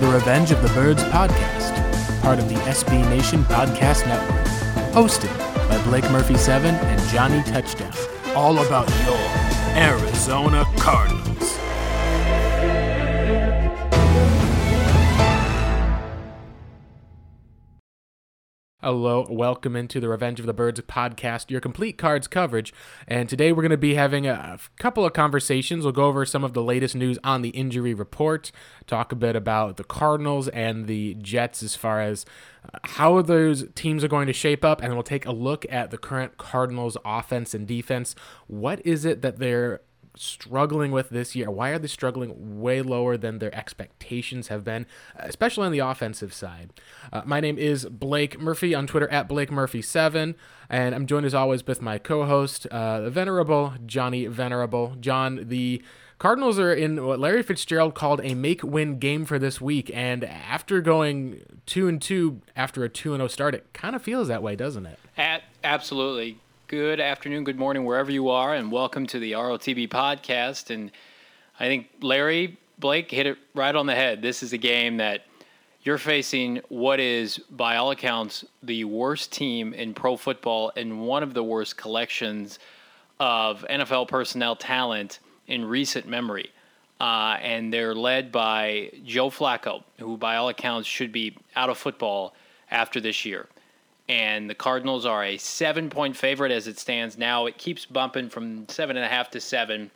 The Revenge of the Birds podcast, part of the SB Nation Podcast Network, hosted by Blake Murphy 7 and Johnny Touchdown. All about your Arizona Cardinals. Hello, welcome into the Revenge of the Birds podcast, your complete cards coverage. And today we're going to be having a couple of conversations. We'll go over some of the latest news on the injury report, talk a bit about the Cardinals and the Jets as far as uh, how those teams are going to shape up, and we'll take a look at the current Cardinals offense and defense. What is it that they're struggling with this year? Why are they struggling way lower than their expectations have been, especially on the offensive side? Uh, my name is Blake Murphy on Twitter at Blake Murphy7, and I'm joined as always with my co host, uh, the Venerable Johnny Venerable. John, the Cardinals are in what Larry Fitzgerald called a make-win game for this week, and after going two and two after a two and zero oh start, it kind of feels that way, doesn't it? At, absolutely. Good afternoon, good morning, wherever you are, and welcome to the ROTB podcast. And I think Larry Blake hit it right on the head. This is a game that you're facing what is, by all accounts, the worst team in pro football and one of the worst collections of NFL personnel talent in recent memory. Uh, and they're led by Joe Flacco, who, by all accounts, should be out of football after this year and the Cardinals are a seven point favorite as it stands now. It keeps bumping from seven and a half to seven.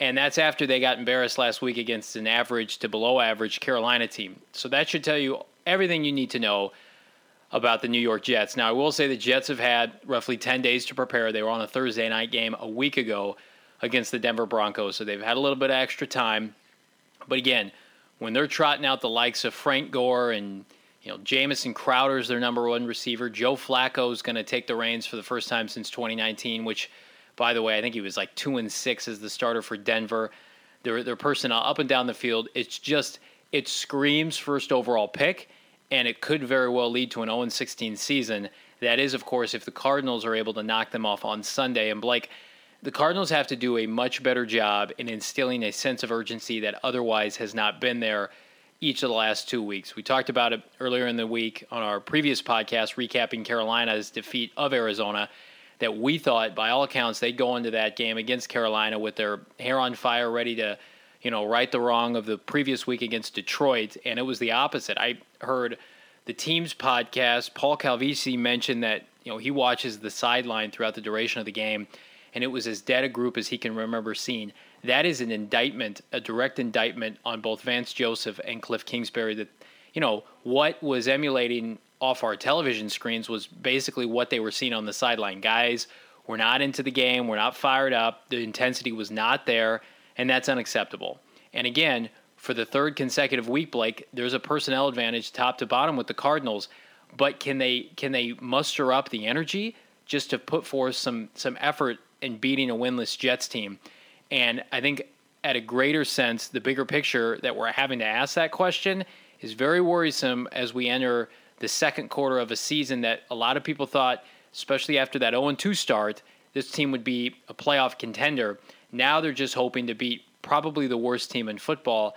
And that's after they got embarrassed last week against an average to below average Carolina team. So that should tell you everything you need to know about the New York Jets. Now, I will say the Jets have had roughly 10 days to prepare. They were on a Thursday night game a week ago against the Denver Broncos, so they've had a little bit of extra time. But again, when they're trotting out the likes of Frank Gore and you know, Jamison Crowder is their number one receiver. Joe Flacco is going to take the reins for the first time since 2019, which, by the way, I think he was like two and six as the starter for Denver. Their their personnel up and down the field, it's just it screams first overall pick, and it could very well lead to an 0 16 season. That is, of course, if the Cardinals are able to knock them off on Sunday. And Blake, the Cardinals have to do a much better job in instilling a sense of urgency that otherwise has not been there each of the last two weeks. We talked about it earlier in the week on our previous podcast, recapping Carolina's defeat of Arizona. That we thought, by all accounts, they'd go into that game against Carolina with their hair on fire, ready to, you know, right the wrong of the previous week against Detroit, and it was the opposite. I heard the team's podcast. Paul Calvisi mentioned that you know he watches the sideline throughout the duration of the game, and it was as dead a group as he can remember seeing that is an indictment, a direct indictment on both Vance Joseph and Cliff Kingsbury that, you know, what was emulating off our television screens was basically what they were seeing on the sideline. Guys were not into the game, we're not fired up, the intensity was not there, and that's unacceptable. And again, for the third consecutive week, Blake, there's a personnel advantage top to bottom with the Cardinals, but can they can they muster up the energy just to put forth some some effort in beating a winless Jets team? And I think at a greater sense, the bigger picture that we're having to ask that question is very worrisome as we enter the second quarter of a season that a lot of people thought, especially after that 0 2 start, this team would be a playoff contender. Now they're just hoping to beat probably the worst team in football.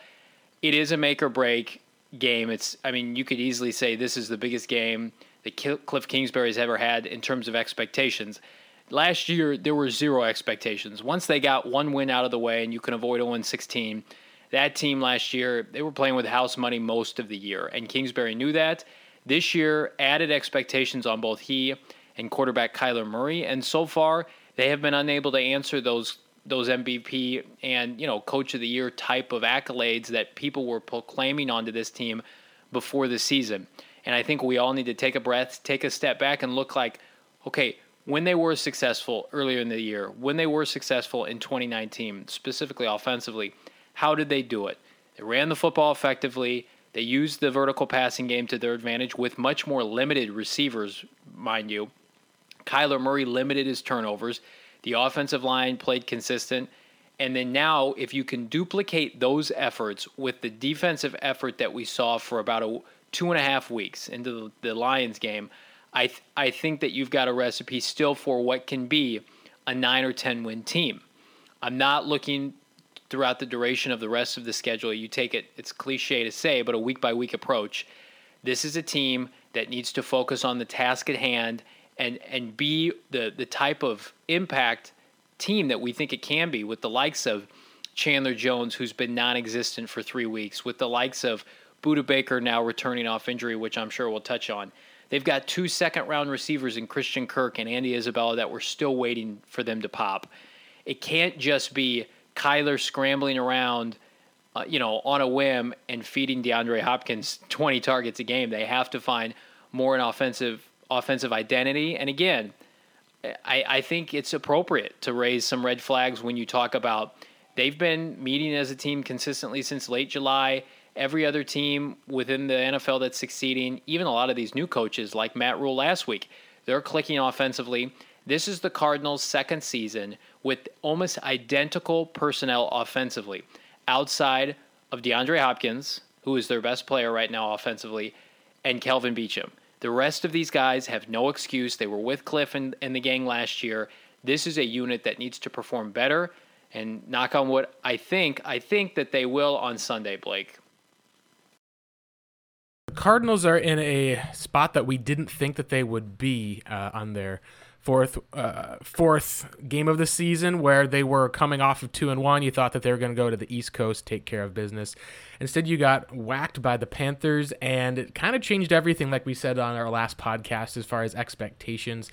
It is a make or break game. It's, I mean, you could easily say this is the biggest game that Cliff Kingsbury's ever had in terms of expectations last year there were zero expectations. Once they got one win out of the way and you can avoid 0 16, that team last year, they were playing with house money most of the year. And Kingsbury knew that. This year, added expectations on both he and quarterback Kyler Murray. And so far, they have been unable to answer those those MVP and you know coach of the year type of accolades that people were proclaiming onto this team before the season. And I think we all need to take a breath, take a step back, and look like, okay, when they were successful earlier in the year, when they were successful in 2019, specifically offensively, how did they do it? They ran the football effectively. They used the vertical passing game to their advantage with much more limited receivers, mind you. Kyler Murray limited his turnovers. The offensive line played consistent. And then now, if you can duplicate those efforts with the defensive effort that we saw for about a two and a half weeks into the, the Lions game, I th- I think that you've got a recipe still for what can be a nine or ten win team. I'm not looking throughout the duration of the rest of the schedule. You take it, it's cliche to say, but a week by week approach. This is a team that needs to focus on the task at hand and, and be the, the type of impact team that we think it can be with the likes of Chandler Jones, who's been non existent for three weeks, with the likes of Budda Baker now returning off injury, which I'm sure we'll touch on. They've got two second round receivers in Christian Kirk and Andy Isabella that we're still waiting for them to pop. It can't just be Kyler scrambling around, uh, you know, on a whim and feeding DeAndre Hopkins 20 targets a game. They have to find more an offensive offensive identity. And again, I, I think it's appropriate to raise some red flags when you talk about they've been meeting as a team consistently since late July every other team within the NFL that's succeeding, even a lot of these new coaches like Matt Rhule last week, they're clicking offensively. This is the Cardinals' second season with almost identical personnel offensively, outside of DeAndre Hopkins, who is their best player right now offensively, and Kelvin Beachum. The rest of these guys have no excuse. They were with Cliff and, and the gang last year. This is a unit that needs to perform better. And knock on wood, I think I think that they will on Sunday, Blake. Cardinals are in a spot that we didn't think that they would be uh, on their fourth uh, fourth game of the season, where they were coming off of two and one. You thought that they were going to go to the East Coast, take care of business. Instead, you got whacked by the Panthers, and it kind of changed everything, like we said on our last podcast, as far as expectations.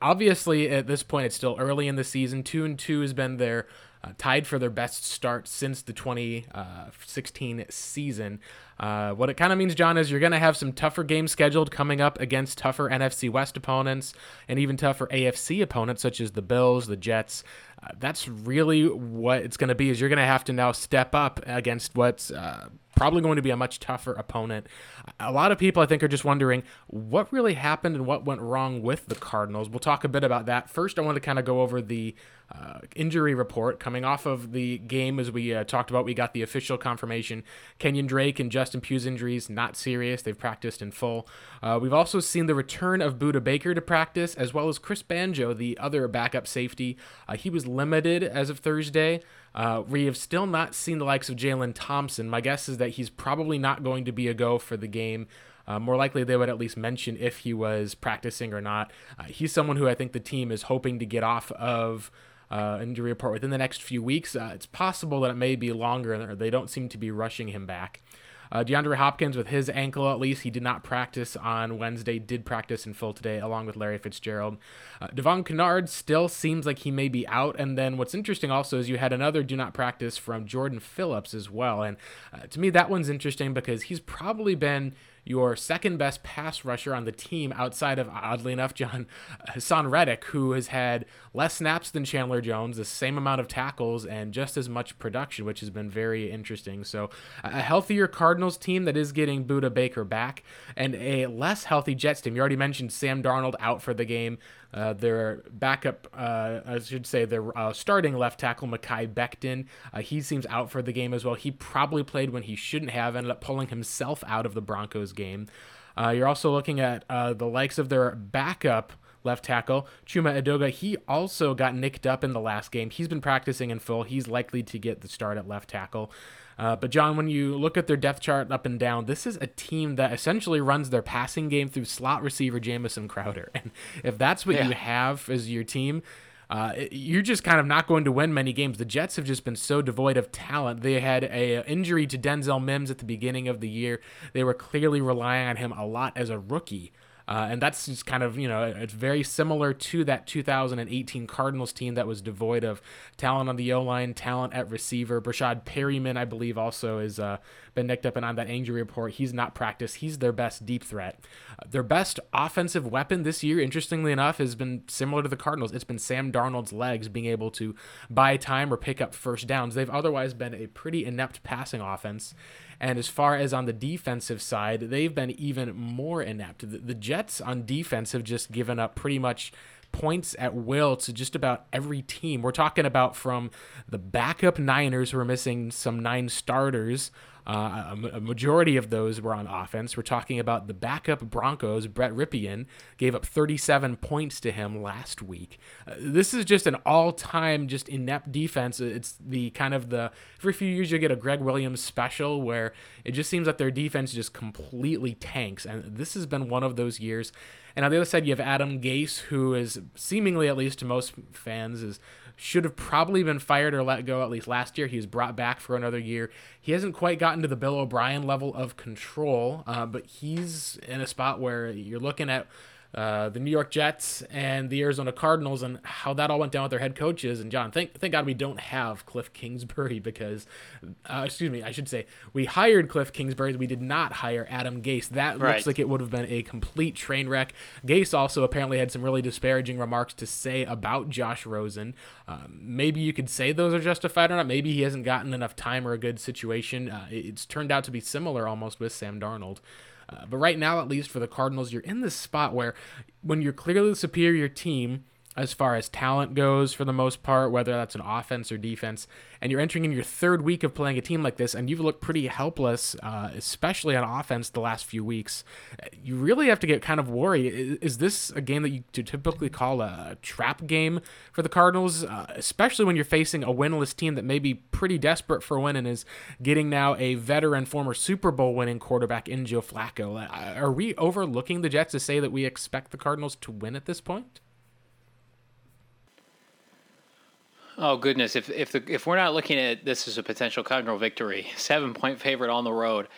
Obviously, at this point, it's still early in the season. Two and two has been their uh, tied for their best start since the 2016 uh, season. Uh, what it kind of means, John, is you're going to have some tougher games scheduled coming up against tougher NFC West opponents and even tougher AFC opponents such as the Bills, the Jets. Uh, that's really what it's going to be. Is you're going to have to now step up against what's uh, probably going to be a much tougher opponent. A lot of people, I think, are just wondering what really happened and what went wrong with the Cardinals. We'll talk a bit about that. First, I want to kind of go over the uh, injury report coming off of the game, as we uh, talked about. We got the official confirmation: Kenyon Drake and Justin Pugh's injuries not serious. They've practiced in full. Uh, we've also seen the return of Budda Baker to practice, as well as Chris Banjo, the other backup safety. Uh, he was limited as of Thursday. Uh, we have still not seen the likes of Jalen Thompson. My guess is that he's probably not going to be a go for the game. Uh, more likely, they would at least mention if he was practicing or not. Uh, he's someone who I think the team is hoping to get off of uh, injury report within the next few weeks. Uh, it's possible that it may be longer, they don't seem to be rushing him back. Uh, DeAndre Hopkins, with his ankle at least, he did not practice on Wednesday, did practice in full today, along with Larry Fitzgerald. Uh, Devon Kennard still seems like he may be out. And then what's interesting also is you had another do not practice from Jordan Phillips as well. And uh, to me, that one's interesting because he's probably been your second best pass rusher on the team outside of, oddly enough, John Haason Reddick, who has had less snaps than Chandler Jones, the same amount of tackles, and just as much production, which has been very interesting. So, a healthier Cardinals team that is getting Budda Baker back, and a less healthy Jets team. You already mentioned Sam Darnold out for the game. Uh, their backup, uh, I should say, their uh, starting left tackle, Mekhi Becton, uh, he seems out for the game as well. He probably played when he shouldn't have, ended up pulling himself out of the Broncos game. Uh, you're also looking at uh, the likes of their backup left tackle, Chuma Edoga, He also got nicked up in the last game. He's been practicing in full. He's likely to get the start at left tackle. Uh, but John, when you look at their depth chart up and down, this is a team that essentially runs their passing game through slot receiver Jamison Crowder. And if that's what yeah. you have as your team, uh, you're just kind of not going to win many games. The Jets have just been so devoid of talent. They had a injury to Denzel Mims at the beginning of the year. They were clearly relying on him a lot as a rookie. Uh, and that's just kind of, you know, it's very similar to that 2018 Cardinals team that was devoid of talent on the O line, talent at receiver. Breshad Perriman, I believe, also has uh, been nicked up and on that injury report. He's not practiced. He's their best deep threat. Uh, their best offensive weapon this year, interestingly enough, has been similar to the Cardinals. It's been Sam Darnold's legs being able to buy time or pick up first downs. They've otherwise been a pretty inept passing offense. And as far as on the defensive side, they've been even more inept. The, the Jets on defense have just given up pretty much points at will to just about every team. We're talking about from the backup Niners who are missing some nine starters uh, a, majority of those were on offense. We're talking about the backup Broncos. Brett Rypien gave up 37 points to him last week. Uh, this is just an all-time just inept defense. It's the kind of the every few years you get a Gregg Williams special where it just seems that their defense just completely tanks, and this has been one of those years. And on the other side, you have Adam Gase, who is seemingly, at least to most fans, is should have probably been fired or let go at least last year. He was brought back for another year. He hasn't quite gotten to the Bill O'Brien level of control, uh, but he's in a spot where you're looking at uh, the New York Jets and the Arizona Cardinals and how that all went down with their head coaches. And John, thank thank God we don't have Cliff Kingsbury because, uh, excuse me, I should say we hired Cliff Kingsbury. We did not hire Adam Gase. That right. looks like it would have been a complete train wreck. Gase also apparently had some really disparaging remarks to say about Josh Rosen. Um, maybe you could say those are justified or not. Maybe he hasn't gotten enough time or a good situation. Uh, it's turned out to be similar almost with Sam Darnold. Uh, but right now, at least for the Cardinals, you're in this spot where when you're clearly the superior team, as far as talent goes for the most part, whether that's an offense or defense. And you're entering in your third week of playing a team like this, and you've looked pretty helpless, uh, especially on offense the last few weeks. You really have to get kind of worried. Is, is this a game that you typically call a trap game for the Cardinals, uh, especially when you're facing a winless team that may be pretty desperate for a win and is getting now a veteran, former Super Bowl winning quarterback in Joe Flacco? Uh, are we overlooking the Jets to say that we expect the Cardinals to win at this point? Oh goodness! If if the, if we're not looking at this as a potential Cardinal victory, seven point favorite on the road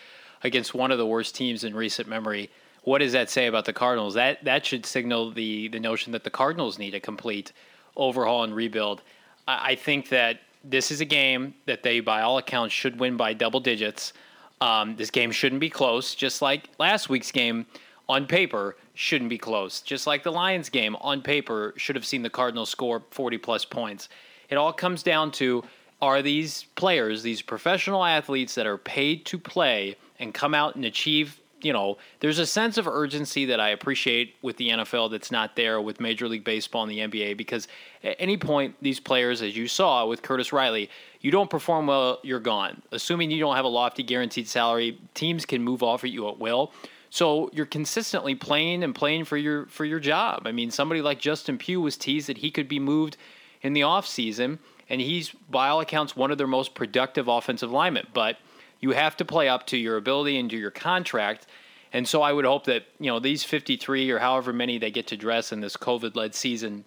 against one of the worst teams in recent memory, what does that say about the Cardinals? That that should signal the the notion that the Cardinals need a complete overhaul and rebuild. I, I think that this is a game that they, by all accounts, should win by double digits. Um, this game shouldn't be close, just like last week's game on paper shouldn't be close. Just like the Lions game on paper should have seen the Cardinals score 40 plus points. It all comes down to are these players, these professional athletes that are paid to play and come out and achieve, you know, there's a sense of urgency that I appreciate with the NFL that's not there with Major League Baseball and the NBA because at any point, these players, as you saw with Curtis Riley, you don't perform well, you're gone. Assuming you don't have a lofty guaranteed salary, teams can move off at you at will. So you're consistently playing and playing for your for your job. I mean, somebody like Justin Pugh was teased that he could be moved in the offseason, and he's, by all accounts, one of their most productive offensive linemen. But you have to play up to your ability and to your contract. And so I would hope that, you know, these 53 or however many they get to dress in this COVID led season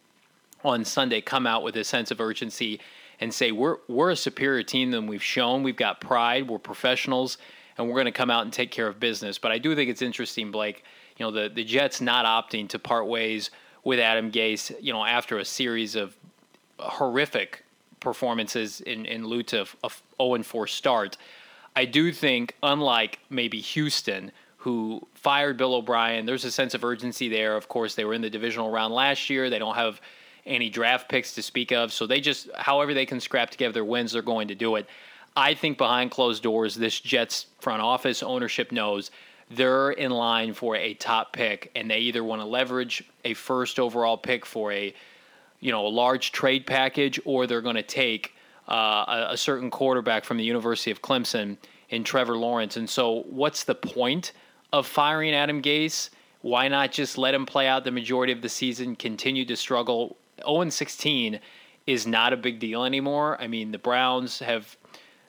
on Sunday come out with a sense of urgency and say, we're, we're a superior team than we've shown. We've got pride, we're professionals, and we're going to come out and take care of business. But I do think it's interesting, Blake, you know, the, the Jets not opting to part ways with Adam Gase, you know, after a series of horrific performances in, in lieu to a 0 4 start. I do think, unlike maybe Houston, who fired Bill O'Brien, there's a sense of urgency there. Of course, they were in the divisional round last year. They don't have any draft picks to speak of. So they just, however they can scrap together their wins, they're going to do it. I think behind closed doors, this Jets front office ownership knows they're in line for a top pick, and they either want to leverage a first overall pick for a you know a large trade package, or they're going to take uh, a, a, certain quarterback from the University of Clemson in Trevor Lawrence. And so, what's the point of firing Adam Gase? Why not just let him play out the majority of the season, continue to struggle? 0 16 is not a big deal anymore. I mean, the Browns have,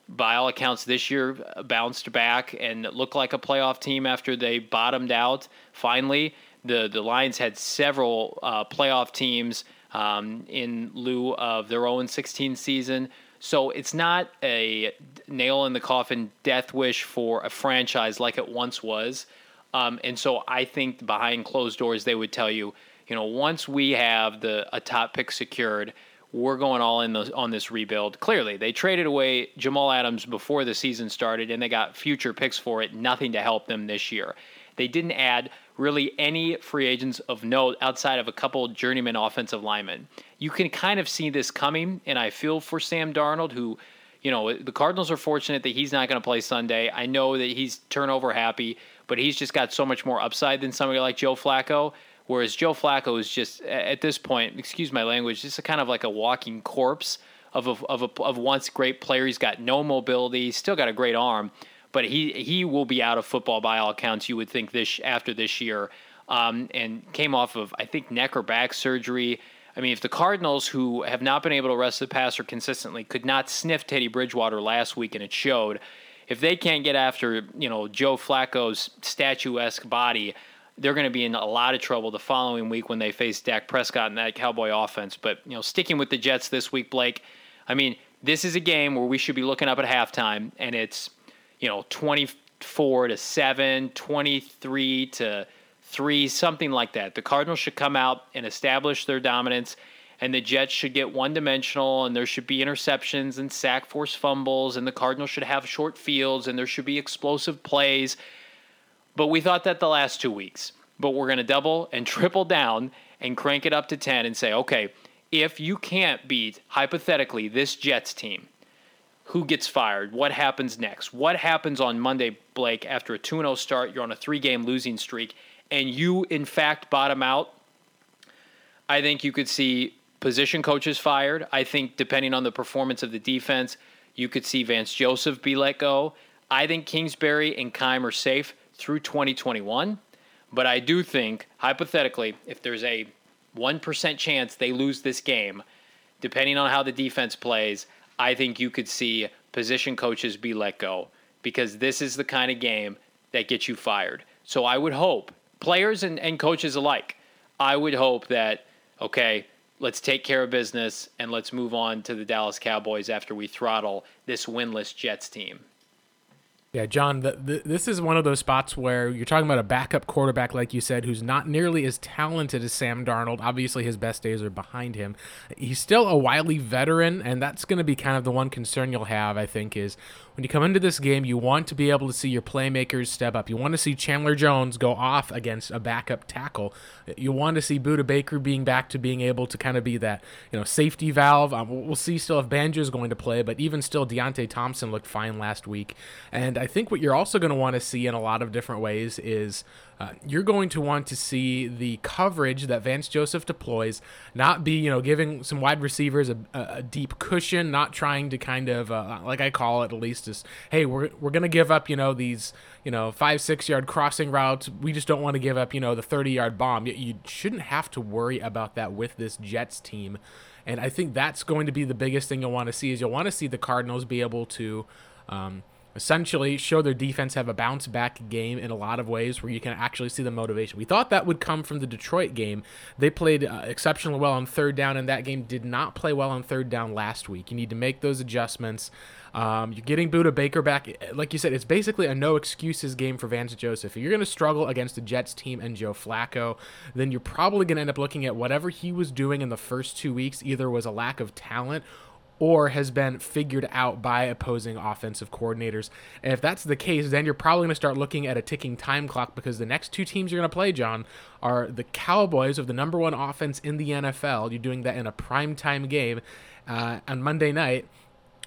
by all accounts, this year bounced back and looked like a playoff team after they bottomed out. Finally, the the Lions had several uh, playoff teams um, in lieu of their own 16 season. So it's not a nail in the coffin death wish for a franchise like it once was. Um, and so I think behind closed doors, they would tell you, you know, once we have the a top pick secured, we're going all in on this rebuild. Clearly, they traded away Jamal Adams before the season started, and they got future picks for it. Nothing to help them this year. They didn't add really any free agents of note outside of a couple journeyman offensive linemen. You can kind of see this coming, and I feel for Sam Darnold, who, you know, the Cardinals are fortunate that he's not going to play Sunday. I know that he's turnover happy, but he's just got so much more upside than somebody like Joe Flacco. Whereas Joe Flacco is just at this point, excuse my language, just a kind of like a walking corpse of a, of a, of once great player. He's got no mobility, still got a great arm, but he he will be out of football by all accounts. You would think this after this year, um, and came off of I think neck or back surgery. I mean, if the Cardinals, who have not been able to rest the passer consistently, could not sniff Teddy Bridgewater last week, and it showed, if they can't get after you know Joe Flacco's statuesque body, they're going to be in a lot of trouble the following week when they face Dak Prescott and that Cowboy offense. But you know, sticking with the Jets this week, Blake. I mean, this is a game where we should be looking up at halftime, and it's you know 24 to seven, 23 to three, something like that. The Cardinals should come out and establish their dominance, and the Jets should get one dimensional, and there should be interceptions and sack force fumbles, and the Cardinals should have short fields, and there should be explosive plays. But we thought that the last two weeks. But we're going to double and triple down and crank it up to 10 and say, okay, if you can't beat, hypothetically, this Jets team, who gets fired? What happens next? What happens on Monday, Blake, after a 2 0 start? You're on a three game losing streak and you in fact bottom out, I think you could see position coaches fired. I think depending on the performance of the defense, you could see Vance Joseph be let go. I think Kingsbury and Keim are safe through 2021. But I do think, hypothetically, if there's a 1% chance they lose this game, depending on how the defense plays, I think you could see position coaches be let go because this is the kind of game that gets you fired. So I would hope players and, and coaches alike. I would hope that, okay, let's take care of business and let's move on to the Dallas Cowboys after we throttle this winless Jets team. Yeah, John, the, the, this is one of those spots where you're talking about a backup quarterback, like you said, who's not nearly as talented as Sam Darnold. Obviously, his best days are behind him. He's still a wily veteran, and that's going to be kind of the one concern you'll have, I think, is when you come into this game, you want to be able to see your playmakers step up. You want to see Chandler Jones go off against a backup tackle. You want to see Budda Baker being back to being able to kind of be that you know safety valve. Um, we'll see still if Banjo is going to play, but even still, Deionte Thompson looked fine last week. And I think what you're also going to want to see in a lot of different ways is uh, you're going to want to see the coverage that Vance Joseph deploys not be, you know, giving some wide receivers a, a deep cushion, not trying to kind of, uh, like I call it at least, is hey, we're, we're going to give up, you know, these, you know, five, six yard crossing routes. We just don't want to give up, you know, the 30 yard bomb. You, you shouldn't have to worry about that with this Jets team. And I think that's going to be the biggest thing you'll want to see is you'll want to see the Cardinals be able to, um, essentially show their defense have a bounce back game in a lot of ways where you can actually see the motivation. We thought that would come from the Detroit game. They played uh, exceptionally well on third down, and that game did not play well on third down last week. You need to make those adjustments. Um, you're getting Budda Baker back. Like you said, it's basically a no excuses game for Vance Joseph. If you're going to struggle against the Jets team and Joe Flacco, then you're probably going to end up looking at whatever he was doing in the first two weeks either was a lack of talent or has been figured out by opposing offensive coordinators. And if that's the case, then you're probably going to start looking at a ticking time clock because the next two teams you're going to play, John, are the Cowboys of the number one offense in the NFL. You're doing that in a primetime game uh, on Monday night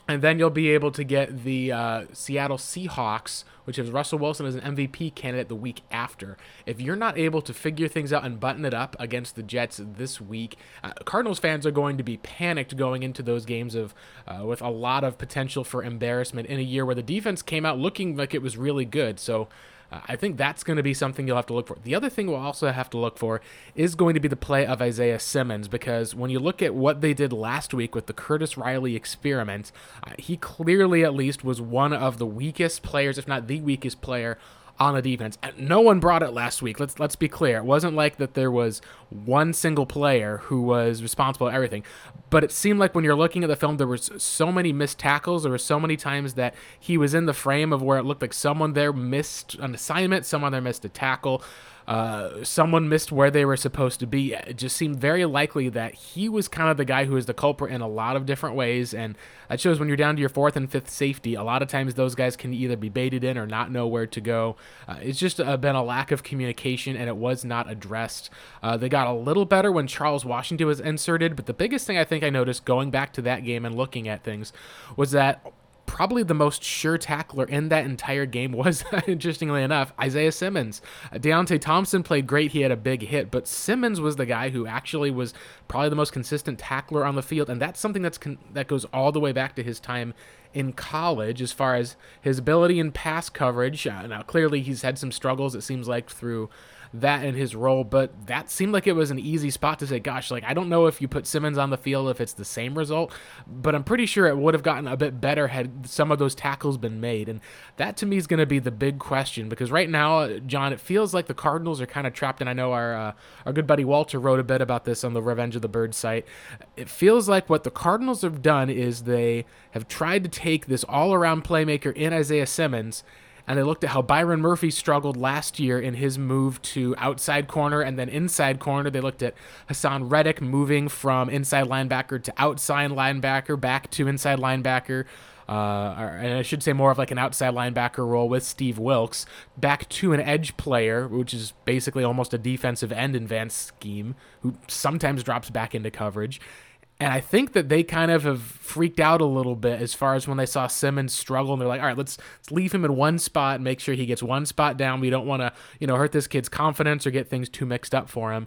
and then you'll be able to get the uh, Seattle Seahawks, which has Russell Wilson as an MVP candidate the week after. If you're not able to figure things out and button it up against the Jets this week, uh, Cardinals fans are going to be panicked going into those games of uh, with a lot of potential for embarrassment in a year where the defense came out looking like it was really good. So uh, I think that's going to be something you'll have to look for. The other thing we'll also have to look for is going to be the play of Isaiah Simmons because when you look at what they did last week with the Curtis Riley experiment, uh, he clearly at least was one of the weakest players, if not the weakest player on the defense. And no one brought it last week. Let's let's be clear. It wasn't like that there was one single player who was responsible for everything. But it seemed like when you're looking at the film, there was so many missed tackles. There were so many times that he was in the frame of where it looked like someone there missed an assignment, someone there missed a tackle. Uh, someone missed where they were supposed to be. It just seemed very likely that he was kind of the guy who was the culprit in a lot of different ways. And that shows when you're down to your fourth and fifth safety, a lot of times those guys can either be baited in or not know where to go. Uh, it's just uh, been a lack of communication and it was not addressed. Uh, they got a little better when Charles Washington was inserted, but the biggest thing I think I noticed going back to that game and looking at things was that probably the most sure tackler in that entire game was, interestingly enough, Isaiah Simmons. Uh, Deionte Thompson played great. He had a big hit, but Simmons was the guy who actually was probably the most consistent tackler on the field, and that's something that's con- that goes all the way back to his time in college as far as his ability in pass coverage. Uh, now, clearly, he's had some struggles, it seems like, through that in his role, but that seemed like it was an easy spot to say, gosh, like I don't know if you put Simmons on the field if it's the same result, but I'm pretty sure it would have gotten a bit better had some of those tackles been made. And that to me is going to be the big question because right now, John, it feels like the Cardinals are kind of trapped. And I know our uh, our good buddy Walter wrote a bit about this on the Revenge of the Birds site. It feels like what the Cardinals have done is they have tried to take this all around playmaker in Isaiah Simmons and they looked at how Byron Murphy struggled last year in his move to outside corner and then inside corner. They looked at Haason Reddick moving from inside linebacker to outside linebacker, back to inside linebacker. Uh, and I should say more of like an outside linebacker role with Steve Wilks, back to an edge player, which is basically almost a defensive end in Vance's scheme, who sometimes drops back into coverage. And I think that they kind of have freaked out a little bit as far as when they saw Simmons struggle and they're like, all right, let's, let's leave him in one spot and make sure he gets one spot down. We don't want to, you know, hurt this kid's confidence or get things too mixed up for him.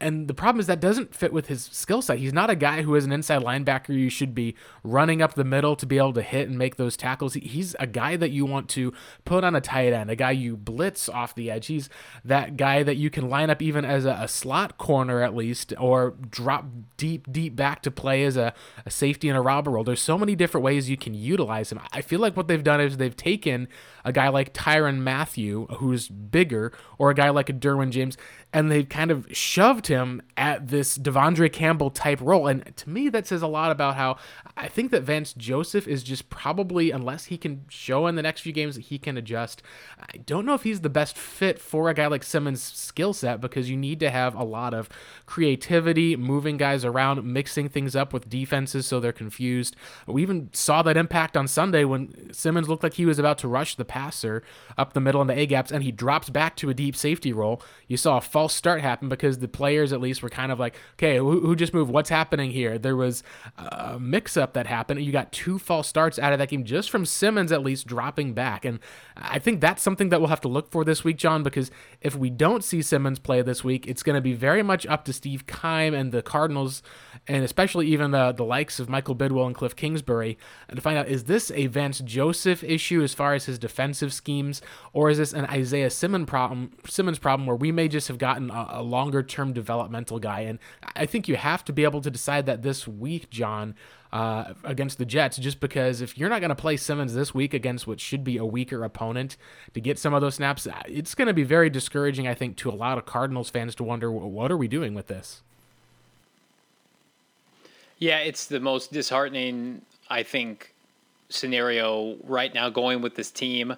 And the problem is that doesn't fit with his skill set. He's not a guy who is an inside linebacker you should be running up the middle to be able to hit and make those tackles. He's a guy that you want to put on a tight end, a guy you blitz off the edge. He's that guy that you can line up even as a, a slot corner at least, or drop deep, deep back to play as a, a safety in a robber role. There's so many different ways you can utilize him. I feel like what they've done is they've taken a guy like Tyrann Mathieu, who's bigger, or a guy like a Derwin James, and they've kind of shoved him at this De'Vondre Campbell type role. And to me, that says a lot about how I think that Vance Joseph is just probably, unless he can show in the next few games that he can adjust, I don't know if he's the best fit for a guy like Simmons' skill set because you need to have a lot of creativity, moving guys around, mixing things up with defenses so they're confused. We even saw that impact on Sunday when Simmons looked like he was about to rush the passer up the middle in the A gaps and he drops back to a deep safety role. You saw a false start happen because the players at least were kind of like, okay, who, who just moved? What's happening here? There was a mix up that happened. You got two false starts out of that game just from Simmons at least dropping back. And I think that's something that we'll have to look for this week, John, because if we don't see Simmons play this week, it's going to be very much up to Steve Keim and the Cardinals, and especially even the, the likes of Michael Bidwill and Cliff Kingsbury, to find out is this a Vance Joseph issue as far as his defensive schemes, or is this an Isaiah Simmons problem, Simmons problem where we may just have gotten a, a longer term developmental guy? And I think you have to be able to decide that this week, John uh, against the Jets, just because if you're not going to play Simmons this week against what should be a weaker opponent to get some of those snaps, uh, it's going to be very discouraging, I think, to a lot of Cardinals fans to wonder what are we doing with this. Yeah, it's the most disheartening, I think, scenario right now going with this team.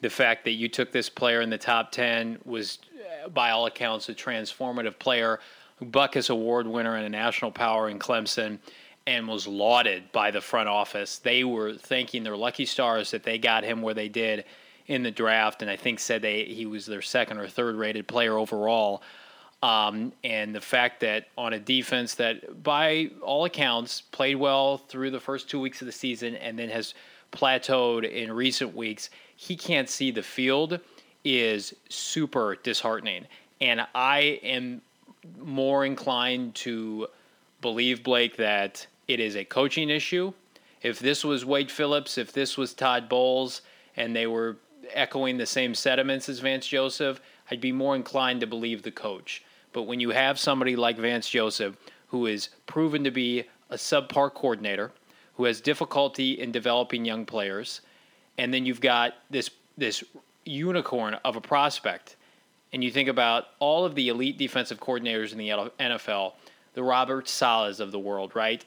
The fact that you took this player in the top 10 was, uh, by all accounts, a transformative player, Butkus Award winner and a national power in Clemson and was lauded by the front office. They were thanking their lucky stars that they got him where they did in the draft, and I think said they he was their second or third rated player overall. Um, and the fact that on a defense that, by all accounts, played well through the first two weeks of the season and then has plateaued in recent weeks, he can't see the field is super disheartening. And I am more inclined to believe, Blake, that it is a coaching issue. If this was Wade Phillips, if this was Todd Bowles, and they were echoing the same sentiments as Vance Joseph, I'd be more inclined to believe the coach. But when you have somebody like Vance Joseph, who is proven to be a subpar coordinator, who has difficulty in developing young players, and then you've got this this unicorn of a prospect, and you think about all of the elite defensive coordinators in the NFL the Robert Salehs of the world, right?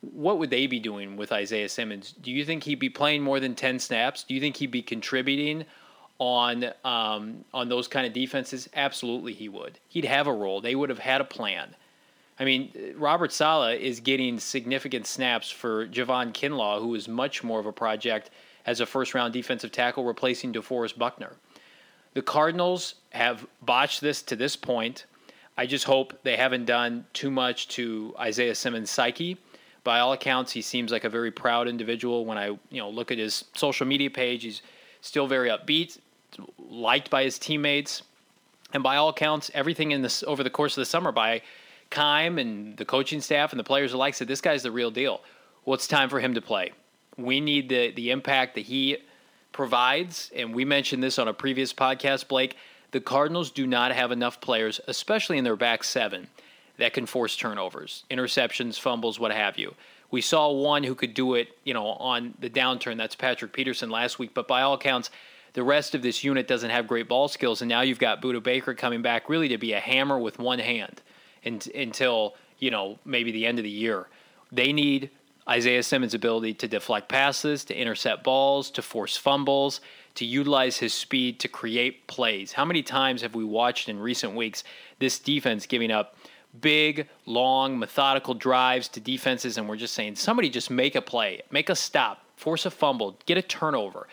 What would they be doing with Isaiah Simmons? Do you think he'd be playing more than ten snaps? Do you think he'd be contributing on um, on those kind of defenses? Absolutely, he would. He'd have a role. They would have had a plan. I mean, Robert Saleh is getting significant snaps for Javon Kinlaw, who is much more of a project as a first round defensive tackle, replacing DeForest Buckner. The Cardinals have botched this to this point. I just hope they haven't done too much to Isaiah Simmons' psyche. By all accounts, he seems like a very proud individual. When I you know look at his social media page, he's still very upbeat, liked by his teammates, and by all accounts, everything in this over the course of the summer by Keim and the coaching staff and the players alike said this guy's the real deal. Well, it's time for him to play. We need the the impact that he provides, and we mentioned this on a previous podcast, Blake. The Cardinals do not have enough players, especially in their back seven, that can force turnovers, interceptions, fumbles, what have you. We saw one who could do it, you know, on the downturn. That's Patrick Peterson last week. But by all accounts, the rest of this unit doesn't have great ball skills. And now you've got Budda Baker coming back really to be a hammer with one hand until, you know, maybe the end of the year. They need Isaiah Simmons' ability to deflect passes, to intercept balls, to force fumbles, to utilize his speed to create plays. How many times have we watched in recent weeks this defense giving up big, long, methodical drives to defenses, and we're just saying, somebody just make a play, make a stop, force a fumble, get a turnover.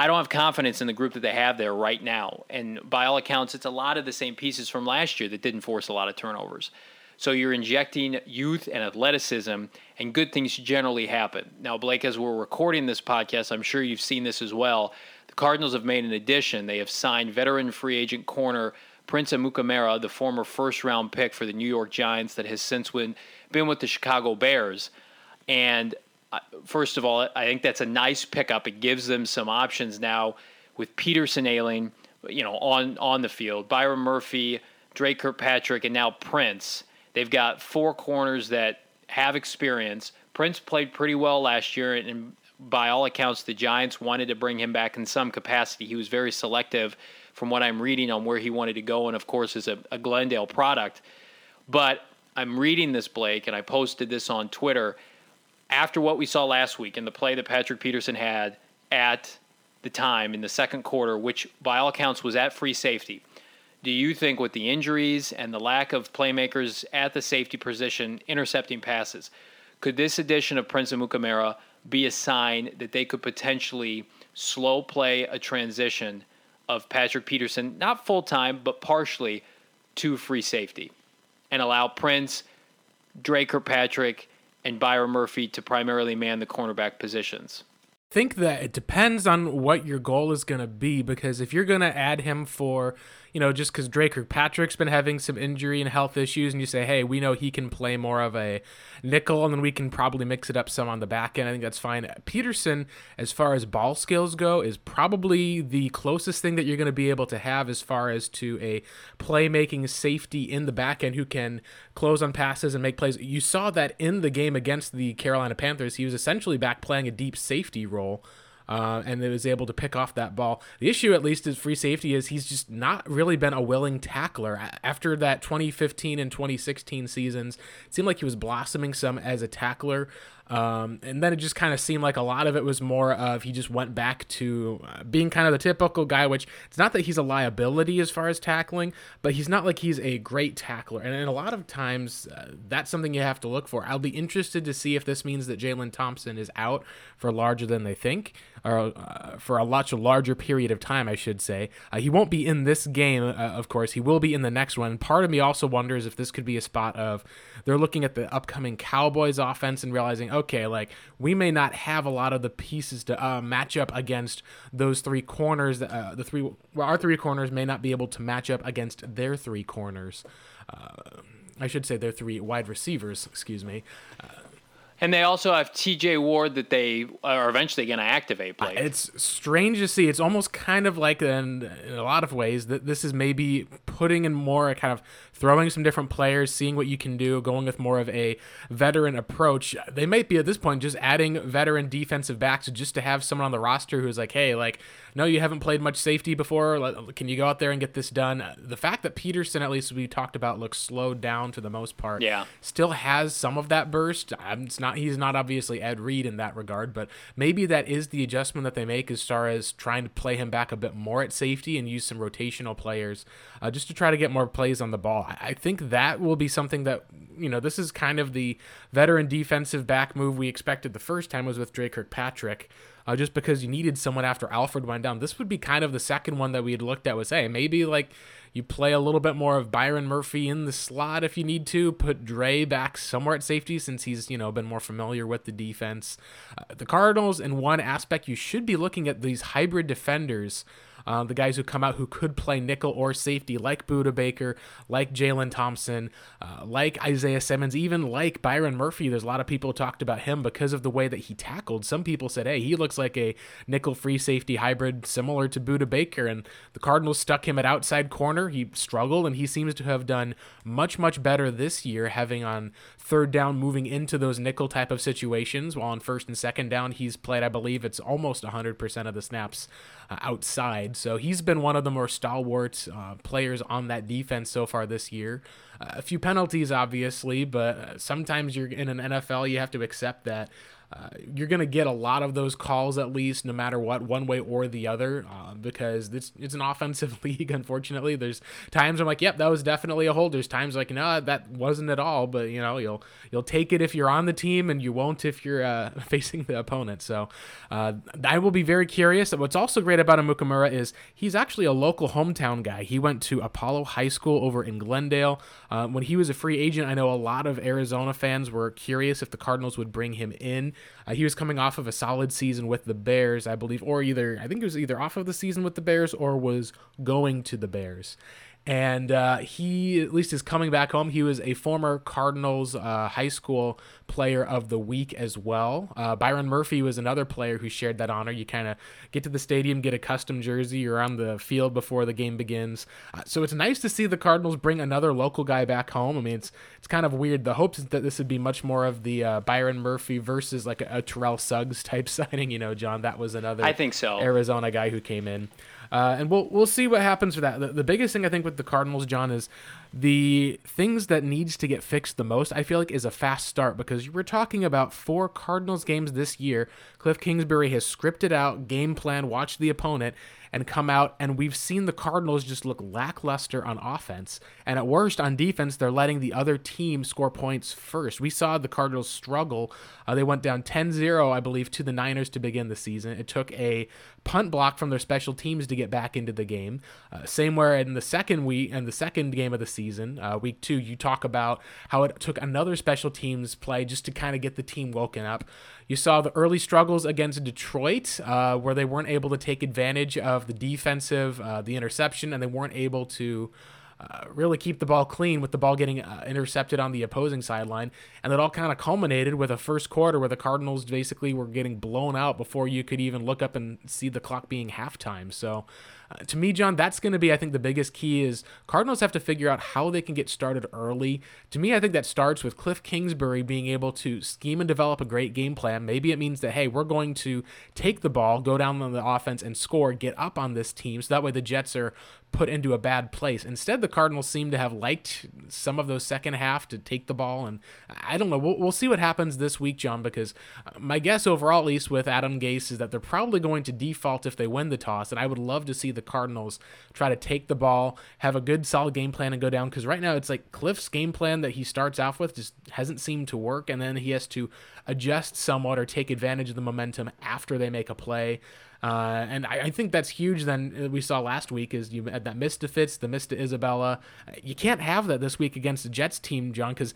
I don't have confidence in the group that they have there right now. And by all accounts, it's a lot of the same pieces from last year that didn't force a lot of turnovers. So you're injecting youth and athleticism, and good things generally happen. Now, Blake, as we're recording this podcast, I'm sure you've seen this as well. The Cardinals have made an addition. They have signed veteran free agent corner Prince Amukamara, the former first round pick for the New York Giants that has since been, with the Chicago Bears. And first of all, I think that's a nice pickup. It gives them some options now with Peterson ailing, you know, on, on the field. Byron Murphy, Dre Kirkpatrick, and now Prince. They've got four corners that have experience. Prince played pretty well last year, and by all accounts, the Giants wanted to bring him back in some capacity. He was very selective from what I'm reading on where he wanted to go, and of course, is a, a Glendale product. But I'm reading this, Blake, and I posted this on Twitter after what we saw last week in the play that Patrick Peterson had at the time in the second quarter, which by all accounts was at free safety. Do you think, with the injuries and the lack of playmakers at the safety position intercepting passes, could this addition of Prince Amukamara be a sign that they could potentially slow play a transition of Patrick Peterson, not full time, but partially to free safety, and allow Prince, Dre Kirkpatrick, and Byron Murphy to primarily man the cornerback positions? I think that it depends on what your goal is going to be because if you're going to add him for you know, just because Dre Kirkpatrick's been having some injury and health issues, and you say, hey, we know he can play more of a nickel, and then we can probably mix it up some on the back end. I think that's fine. Peterson, as far as ball skills go, is probably the closest thing that you're going to be able to have as far as to a playmaking safety in the back end who can close on passes and make plays. You saw that in the game against the Carolina Panthers. He was essentially back playing a deep safety role uh, and was able to pick off that ball. The issue, at least, is free safety is he's just not really been a willing tackler. After that 2015 and 2016 seasons, it seemed like he was blossoming some as a tackler. Um, and then it just kind of seemed like a lot of it was more of he just went back to uh, being kind of the typical guy, which it's not that he's a liability as far as tackling, but he's not like he's a great tackler. And, and a lot of times uh, that's something you have to look for. I'll be interested to see if this means that Jalen Thompson is out for larger than they think, or uh, for a much larger period of time, I should say. Uh, he won't be in this game, uh, of course. He will be in the next one. Part of me also wonders if this could be a spot of they're looking at the upcoming Cowboys offense and realizing, okay, like we may not have a lot of the pieces to uh, match up against those three corners. Uh, the three, well, our three corners may not be able to match up against their three corners. Uh, I should say their three wide receivers. Excuse me. And they also have T.J. Ward that they are eventually going to activate. Blake. It's strange to see. It's almost kind of like in, in a lot of ways that this is maybe putting in more kind of throwing some different players, seeing what you can do, going with more of a veteran approach. They might be at this point just adding veteran defensive backs just to have someone on the roster who's like, hey, like, no, you haven't played much safety before. Can you go out there and get this done? The fact that Peterson, at least we talked about, looks slowed down for the most part, yeah, still has some of that burst. It's not he's not obviously Ed Reed in that regard, but maybe that is the adjustment that they make as far as trying to play him back a bit more at safety and use some rotational players uh, just to try to get more plays on the ball. I think that will be something that you know this is kind of the veteran defensive back move we expected the first time was with Dre Kirkpatrick. uh, just because you needed someone after Alford went down. This would be kind of the second one that we had looked at was, hey, maybe like you play a little bit more of Byron Murphy in the slot if you need to. Put Dre back somewhere at safety since he's you know been more familiar with the defense. Uh, the Cardinals, in one aspect, you should be looking at these hybrid defenders uh, the guys who come out who could play nickel or safety, like Budda Baker, like Jalen Thompson, uh, like Isaiah Simmons, even like Byron Murphy. There's a lot of people talked about him because of the way that he tackled. Some people said, hey, he looks like a nickel free safety hybrid similar to Budda Baker. And the Cardinals stuck him at outside corner. He struggled, and he seems to have done much, much better this year, having on third down moving into those nickel type of situations. While on first and second down, he's played, I believe it's almost 100% of the snaps uh, outside. So he's been one of the more stalwart uh, players on that defense so far this year. Uh, a few penalties, obviously, but uh, sometimes you're in an NFL, you have to accept that. You're going to get a lot of those calls at least, no matter what, one way or the other, uh, because it's, it's an offensive league, unfortunately. There's times I'm like, yep, that was definitely a hold. There's times like, no, that wasn't at all, but you know, you'll, you'll take it if you're on the team and you won't if you're uh, facing the opponent. So uh, I will be very curious. What's also great about Amukamara is he's actually a local hometown guy. He went to Apollo High School over in Glendale. Uh, when he was a free agent, I know a lot of Arizona fans were curious if the Cardinals would bring him in. Uh, he was coming off of a solid season with the Bears, I believe, or either I think it was either off of the season with the Bears or was going to the Bears and uh, he at least is coming back home. He was a former Cardinals uh, high school player of the week as well. Uh, Byron Murphy was another player who shared that honor. You kind of get to the stadium, get a custom jersey, you're on the field before the game begins. Uh, so it's nice to see the Cardinals bring another local guy back home. I mean, it's it's kind of weird. The hopes that this would be much more of the uh, Byron Murphy versus like a, a Terrell Suggs type signing. You know, John, that was another I think so Arizona guy who came in. Uh, and we'll we'll see what happens for that. The, the biggest thing I think with the Cardinals, John, is the things that needs to get fixed the most. I feel like is a fast start because we're talking about four Cardinals games this year. Cliff Kingsbury has scripted out game plan, watched the opponent, and come out and we've seen the Cardinals just look lackluster on offense and at worst on defense they're letting the other team score points first. We saw the Cardinals struggle. Uh, they went down 10-0 I believe to the Niners to begin the season. It took a punt block from their special teams to get back into the game. Uh, same where in the second week and the second game of the season, uh, week 2, you talk about how it took another special teams play just to kind of get the team woken up. You saw the early struggles against Detroit, uh, where they weren't able to take advantage of the defensive, uh, the interception, and they weren't able to. Uh, really keep the ball clean with the ball getting uh, intercepted on the opposing sideline. And it all kind of culminated with a first quarter where the Cardinals basically were getting blown out before you could even look up and see the clock being halftime. So to me, John, that's going to be, I think, the biggest key is Cardinals have to figure out how they can get started early. To me, I think that starts with Cliff Kingsbury being able to scheme and develop a great game plan. Maybe it means that, hey, we're going to take the ball, go down on the offense, and score, get up on this team. So that way the Jets are put into a bad place. Instead, the Cardinals seem to have liked some of those second half to take the ball. And I don't know. We'll, we'll see what happens this week, John, because uh, my guess overall, at least with Adam Gase, is that they're probably going to default if they win the toss. And I would love to see the Cardinals try to take the ball, have a good, solid game plan, and go down. Because right now, it's like Cliff's game plan that he starts off with just hasn't seemed to work. And then he has to adjust somewhat or take advantage of the momentum after they make a play. Uh, and I, I, think that's huge. Then uh, we saw last week is you had that miss to Fitz, the miss to Isabella. You can't have that this week against the Jets team, John, because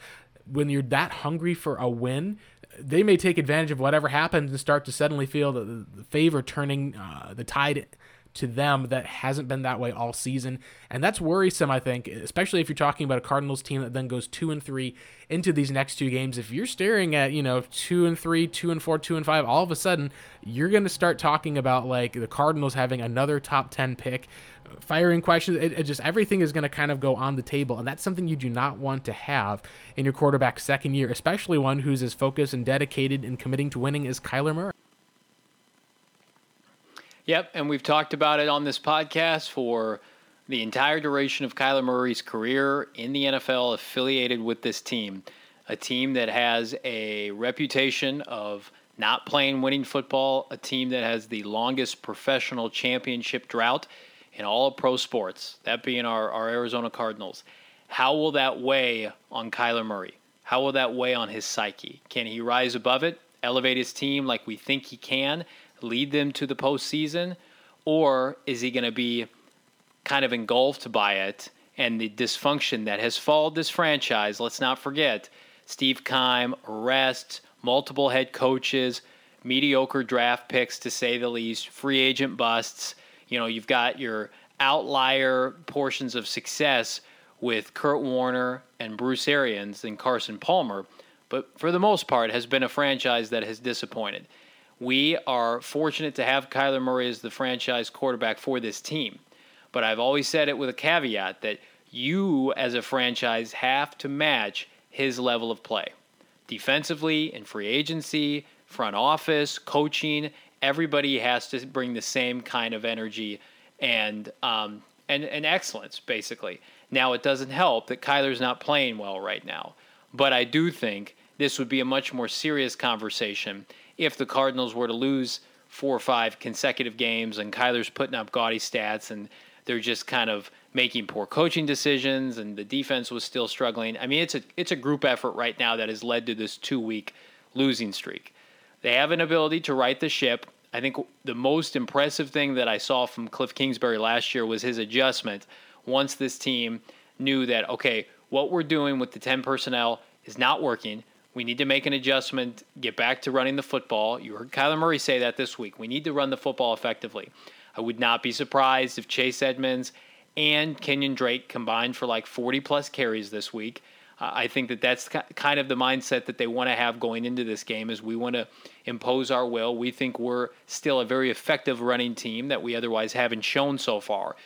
when you're that hungry for a win, they may take advantage of whatever happens and start to suddenly feel the, the favor turning uh, the tide to them that hasn't been that way all season. And that's worrisome, I think, especially if you're talking about a Cardinals team that then goes two and three into these next two games. If you're staring at, you know, two and three, two and four, two and five, all of a sudden you're going to start talking about like the Cardinals having another top 10 pick, firing questions. It, it just everything is going to kind of go on the table. And that's something you do not want to have in your quarterback's second year, especially one who's as focused and dedicated and committing to winning as Kyler Murray. Yep, and we've talked about it on this podcast for the entire duration of Kyler Murray's career in the NFL affiliated with this team. A team that has a reputation of not playing winning football, a team that has the longest professional championship drought in all of pro sports, that being our, our Arizona Cardinals. How will that weigh on Kyler Murray? How will that weigh on his psyche? Can he rise above it, elevate his team like we think he can, lead them to the postseason, or is he going to be kind of engulfed by it and the dysfunction that has followed this franchise? Let's not forget Steve Keim, arrests, multiple head coaches, mediocre draft picks to say the least, free agent busts. You know, you've got your outlier portions of success with Kurt Warner and Bruce Arians and Carson Palmer, but for the most part has been a franchise that has disappointed. We are fortunate to have Kyler Murray as the franchise quarterback for this team. But I've always said it with a caveat that you as a franchise have to match his level of play. Defensively, in free agency, front office, coaching, everybody has to bring the same kind of energy and um, and, and excellence, basically. Now, it doesn't help that Kyler's not playing well right now, but I do think this would be a much more serious conversation if the Cardinals were to lose four or five consecutive games and Kyler's putting up gaudy stats and they're just kind of making poor coaching decisions and the defense was still struggling. I mean, it's a it's a group effort right now that has led to this two week losing streak. They have an ability to right the ship. I think the most impressive thing that I saw from Cliff Kingsbury last year was his adjustment once this team knew that okay, what we're doing with the 10 personnel is not working. We need to make an adjustment, get back to running the football. You heard Kyler Murray say that this week. We need to run the football effectively. I would not be surprised if Chase Edmonds and Kenyon Drake combined for like 40 plus carries this week. Uh, I think that that's kind of the mindset that they want to have going into this game is we want to impose our will. We think we're still a very effective running team that we otherwise haven't shown so far.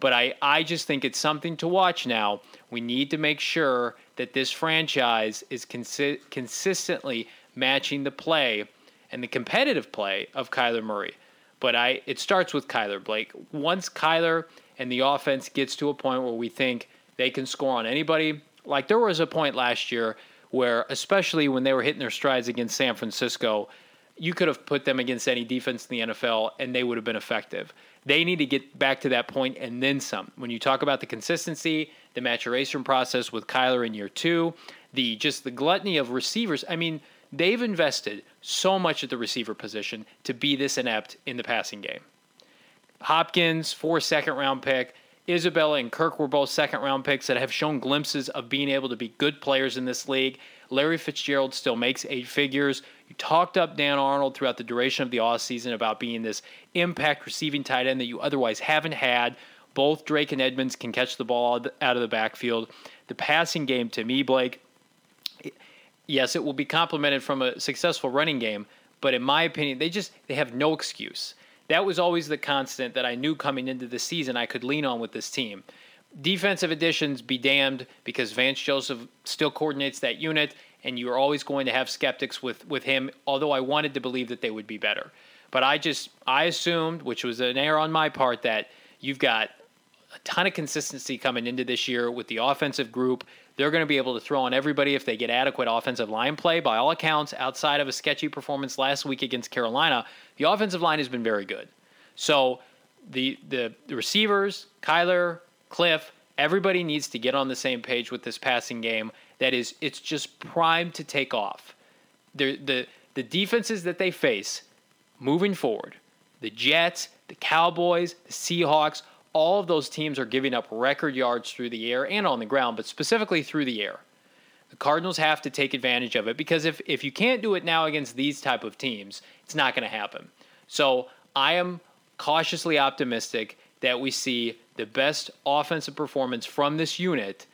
But I, I just think it's something to watch now. We need to make sure that this franchise is consi- consistently matching the play and the competitive play of Kyler Murray. But I it starts with Kyler Blake. Once Kyler and the offense gets to a point where we think they can score on anybody, like there was a point last year where, especially when they were hitting their strides against San Francisco, you could have put them against any defense in the NFL and they would have been effective. They need to get back to that point and then some. When you talk about the consistency, the maturation process with Kyler in year two, the just the gluttony of receivers. I mean, they've invested so much at the receiver position to be this inept in the passing game. Hopkins, four second round pick. Isabella and Kirk were both second round picks that have shown glimpses of being able to be good players in this league. Larry Fitzgerald still makes eight figures. You talked up Dan Arnold throughout the duration of the offseason about being this impact receiving tight end that you otherwise haven't had. Both Drake and Edmonds can catch the ball out of the backfield. The passing game, to me, Blake, yes, it will be complemented from a successful running game, but in my opinion, they just they have no excuse. That was always the constant that I knew coming into the season I could lean on with this team. Defensive additions be damned because Vance Joseph still coordinates that unit, and you're always going to have skeptics with, with him, although I wanted to believe that they would be better. But I just I assumed, which was an error on my part, that you've got a ton of consistency coming into this year with the offensive group. They're going to be able to throw on everybody if they get adequate offensive line play. By all accounts, outside of a sketchy performance last week against Carolina, the offensive line has been very good. So the the, the receivers, Kyler, Cliff, everybody needs to get on the same page with this passing game. That is, it's just primed to take off. The the the defenses that they face moving forward, the Jets, the Cowboys, the Seahawks all of those teams are giving up record yards through the air and on the ground, but specifically through the air. The Cardinals have to take advantage of it because if, if you can't do it now against these type of teams, it's not going to happen. So I am cautiously optimistic that we see the best offensive performance from this unit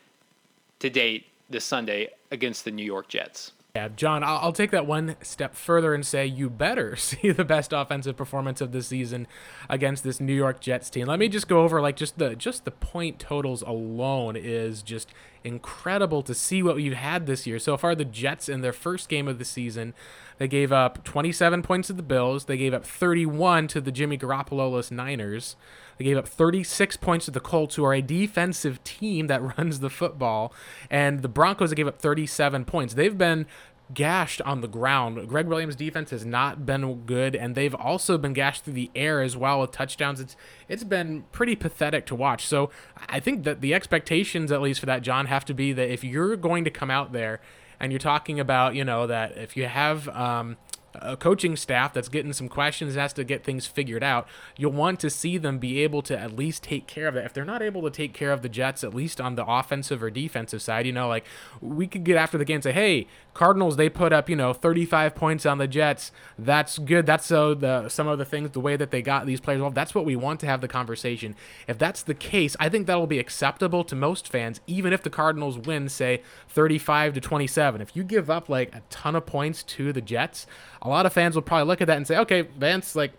to date this Sunday against the New York Jets. Yeah, John, I'll, I'll, take that one step further and say you better see the best offensive performance of the season against this New York Jets team. Let me just go over like just the just the point totals alone is just incredible to see what we've had this year. So far, the Jets in their first game of the season, they gave up 27 points to the Bills. They gave up 31 to the Jimmy Garoppolo Niners. They gave up 36 points to the Colts, who are a defensive team that runs the football. And the Broncos gave up 37 points. They've been gashed on the ground. Gregg Williams' defense has not been good, and they've also been gashed through the air as well with touchdowns. It's it's been pretty pathetic to watch. So I think that the expectations, at least for that, John, have to be that if you're going to come out there and you're talking about, you know, that if you have um, a coaching staff that's getting some questions has to get things figured out, you'll want to see them be able to at least take care of that. If they're not able to take care of the Jets, at least on the offensive or defensive side, you know, like we could get after the game and say, hey, Cardinals, they put up, you know, 35 points on the Jets. That's good. That's so the some of the things, the way that they got these players. Well, that's what we want to have the conversation. If that's the case, I think that'll be acceptable to most fans, even if the Cardinals win, say 35 to 27. If you give up like a ton of points to the Jets, a lot of fans will probably look at that and say, okay, Vance, like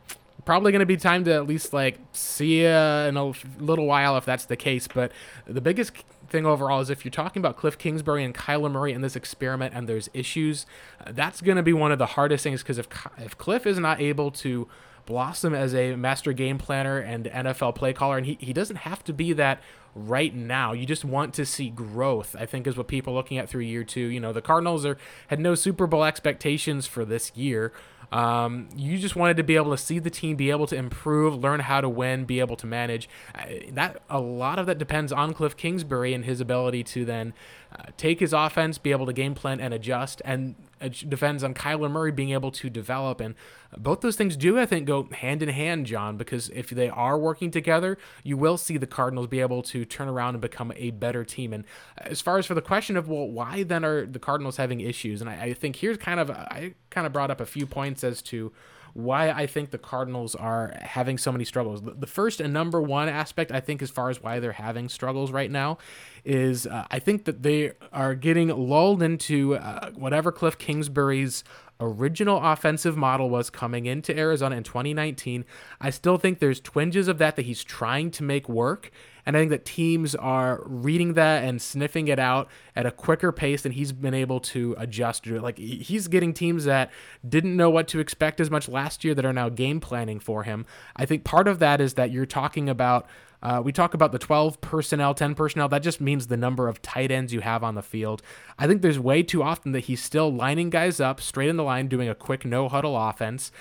probably going to be time to at least like see you in a little while if that's the case. But the biggest thing overall is if you're talking about Cliff Kingsbury and Kyler Murray in this experiment and there's issues, uh, that's going to be one of the hardest things because if if Cliff is not able to blossom as a master game planner and NFL play caller, and he, he doesn't have to be that right now. You just want to see growth, I think, is what people are looking at through year two. You know, the Cardinals are had no Super Bowl expectations for this year. Um, you just wanted to be able to see the team be able to improve, learn how to win, be able to manage. Uh, that a lot of that depends on Cliff Kingsbury and his ability to then uh, take his offense, be able to game plan and adjust, and it depends on Kyler Murray being able to develop. And both those things do, I think, go hand in hand, John, because if they are working together, you will see the Cardinals be able to turn around and become a better team. And as far as for the question of, well, why then are the Cardinals having issues? And I, I think here's kind of, I kind of brought up a few points as to why I think the Cardinals are having so many struggles. The first and number one aspect, I think, as far as why they're having struggles right now, is uh, I think that they are getting lulled into uh, whatever Cliff Kingsbury's original offensive model was coming into Arizona in 2019. I still think there's twinges of that that he's trying to make work. And I think that teams are reading that and sniffing it out at a quicker pace than he's been able to adjust to it. Like he's getting teams that didn't know what to expect as much last year that are now game planning for him. I think part of that is that you're talking about uh, we talk about the 12 personnel, 10 personnel. That just means the number of tight ends you have on the field. I think there's way too often that he's still lining guys up straight in the line, doing a quick no huddle offense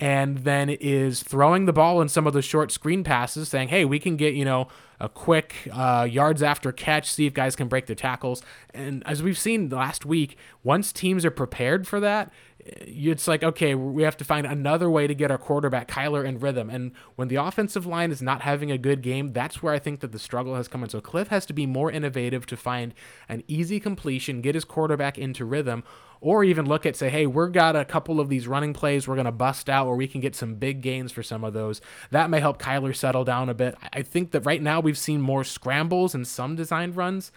and then is throwing the ball in some of the short screen passes, saying, "Hey, we can get you know a quick uh, yards after catch, see if guys can break the tackles." And as we've seen last week, once teams are prepared for that, it's like okay we have to find another way to get our quarterback kyler in rhythm. And when the offensive line is not having a good game that's where i think that the struggle has come in. So cliff has to be more innovative to find an easy completion get his quarterback into rhythm or even look at say hey we've got a couple of these running plays we're going to bust out where we can get some big gains for some of those. That may help kyler settle down a bit. I think that right now we've seen more scrambles and some designed runs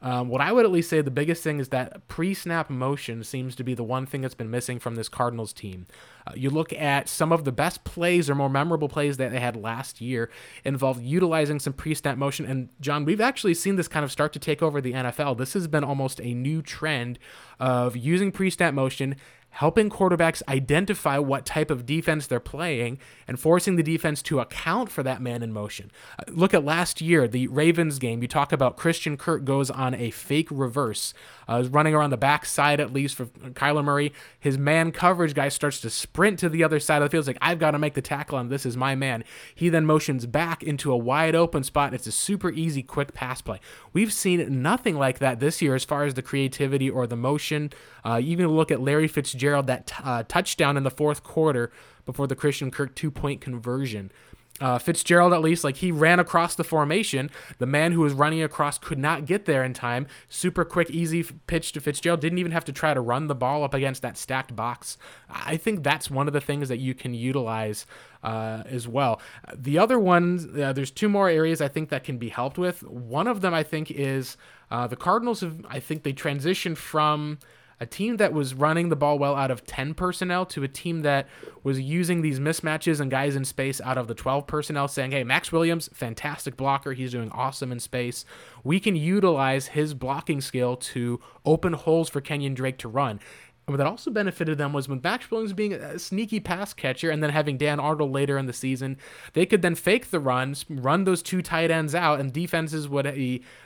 um, what I would at least say the biggest thing is that pre snap motion seems to be the one thing that's been missing from this Cardinals team. Uh, you look at some of the best plays or more memorable plays that they had last year involved utilizing some pre snap motion. And John, we've actually seen this kind of start to take over the NFL. This has been almost a new trend of using pre snap motion helping quarterbacks identify what type of defense they're playing and forcing the defense to account for that man in motion. Uh, look at last year, the Ravens game. You talk about Christian Kirk goes on a fake reverse, uh, running around the backside at least for Kyler Murray. His man coverage guy starts to sprint to the other side of the field. It's like, I've got to make the tackle on this is my man. He then motions back into a wide open spot. It's a super easy, quick pass play. We've seen nothing like that this year as far as the creativity or the motion. Uh, even look at Larry Fitzgerald, that t- uh, touchdown in the fourth quarter before the Christian Kirk two point conversion. Uh, Fitzgerald, at least, like he ran across the formation. The man who was running across could not get there in time. Super quick, easy pitch to Fitzgerald. Didn't even have to try to run the ball up against that stacked box. I think that's one of the things that you can utilize uh, as well. The other ones, uh, there's two more areas I think that can be helped with. One of them, I think, is uh, the Cardinals have, I think they transitioned from a team that was running the ball well out of 10 personnel to a team that was using these mismatches and guys in space out of the 12 personnel, saying, hey, Maxx Williams, fantastic blocker. He's doing awesome in space. We can utilize his blocking skill to open holes for Kenyon Drake to run. What that also benefited them was with Maxx Williams being a sneaky pass catcher and then having Dan Arnold later in the season, they could then fake the runs, run those two tight ends out, and defenses would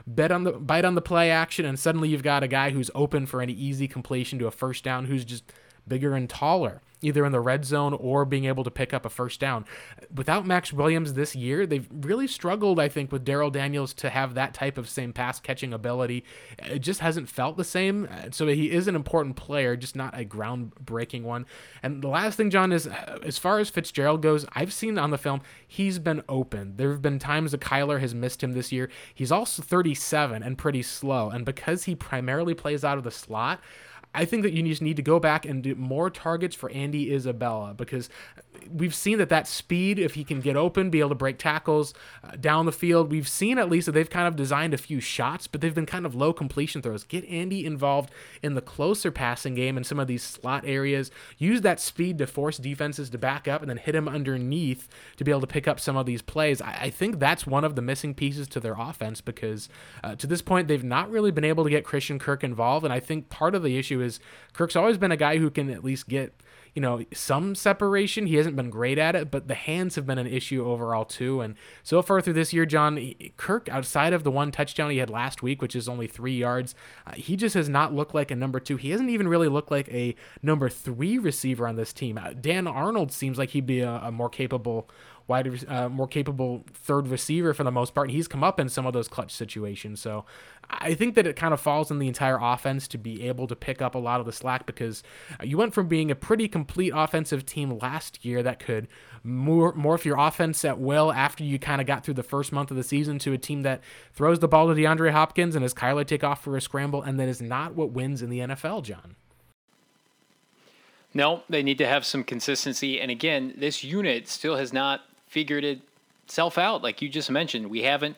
bet on the bite on the play action, and suddenly you've got a guy who's open for any easy completion to a first down who's just bigger and taller. Either in the red zone or being able to pick up a first down. Without Maxx Williams this year, they've really struggled, I think, with Darrell Daniels to have that type of same pass catching ability. It just hasn't felt the same. Uh, so he is an important player, just not a groundbreaking one. And the last thing, John, is uh, as far as Fitzgerald goes, I've seen on the film, he's been open. There have been times that Kyler has missed him this year. He's also 37 and pretty slow. And because he primarily plays out of the slot, I think that you just need to go back and do more targets for Andy Isabella because we've seen that that speed, if he can get open, be able to break tackles uh, down the field, we've seen at least that they've kind of designed a few shots, but they've been kind of low completion throws. Get Andy involved in the closer passing game in some of these slot areas. Use that speed to force defenses to back up and then hit him underneath to be able to pick up some of these plays. I, I think that's one of the missing pieces to their offense because uh, to this point, they've not really been able to get Christian Kirk involved. And I think part of the issue is Kirk's always been a guy who can at least get you know, some separation. He hasn't been great at it, but the hands have been an issue overall too. And so far through this year, John Kirk, outside of the one touchdown he had last week, which is only three yards, uh, he just has not looked like a number two. He hasn't even really looked like a number three receiver on this team. Uh, Dan Arnold seems like he'd be a, a more capable wide, uh, more capable third receiver for the most part. And he's come up in some of those clutch situations. So I think that it kind of falls in the entire offense to be able to pick up a lot of the slack because you went from being a pretty complete offensive team last year that could more morph your offense at will after you kind of got through the first month of the season to a team that throws the ball to DeAndre Hopkins and has Kyler take off for a scramble, and that is not what wins in the NFL, John. No, they need to have some consistency. And again, this unit still has not figured it itself out. Like you just mentioned, we haven't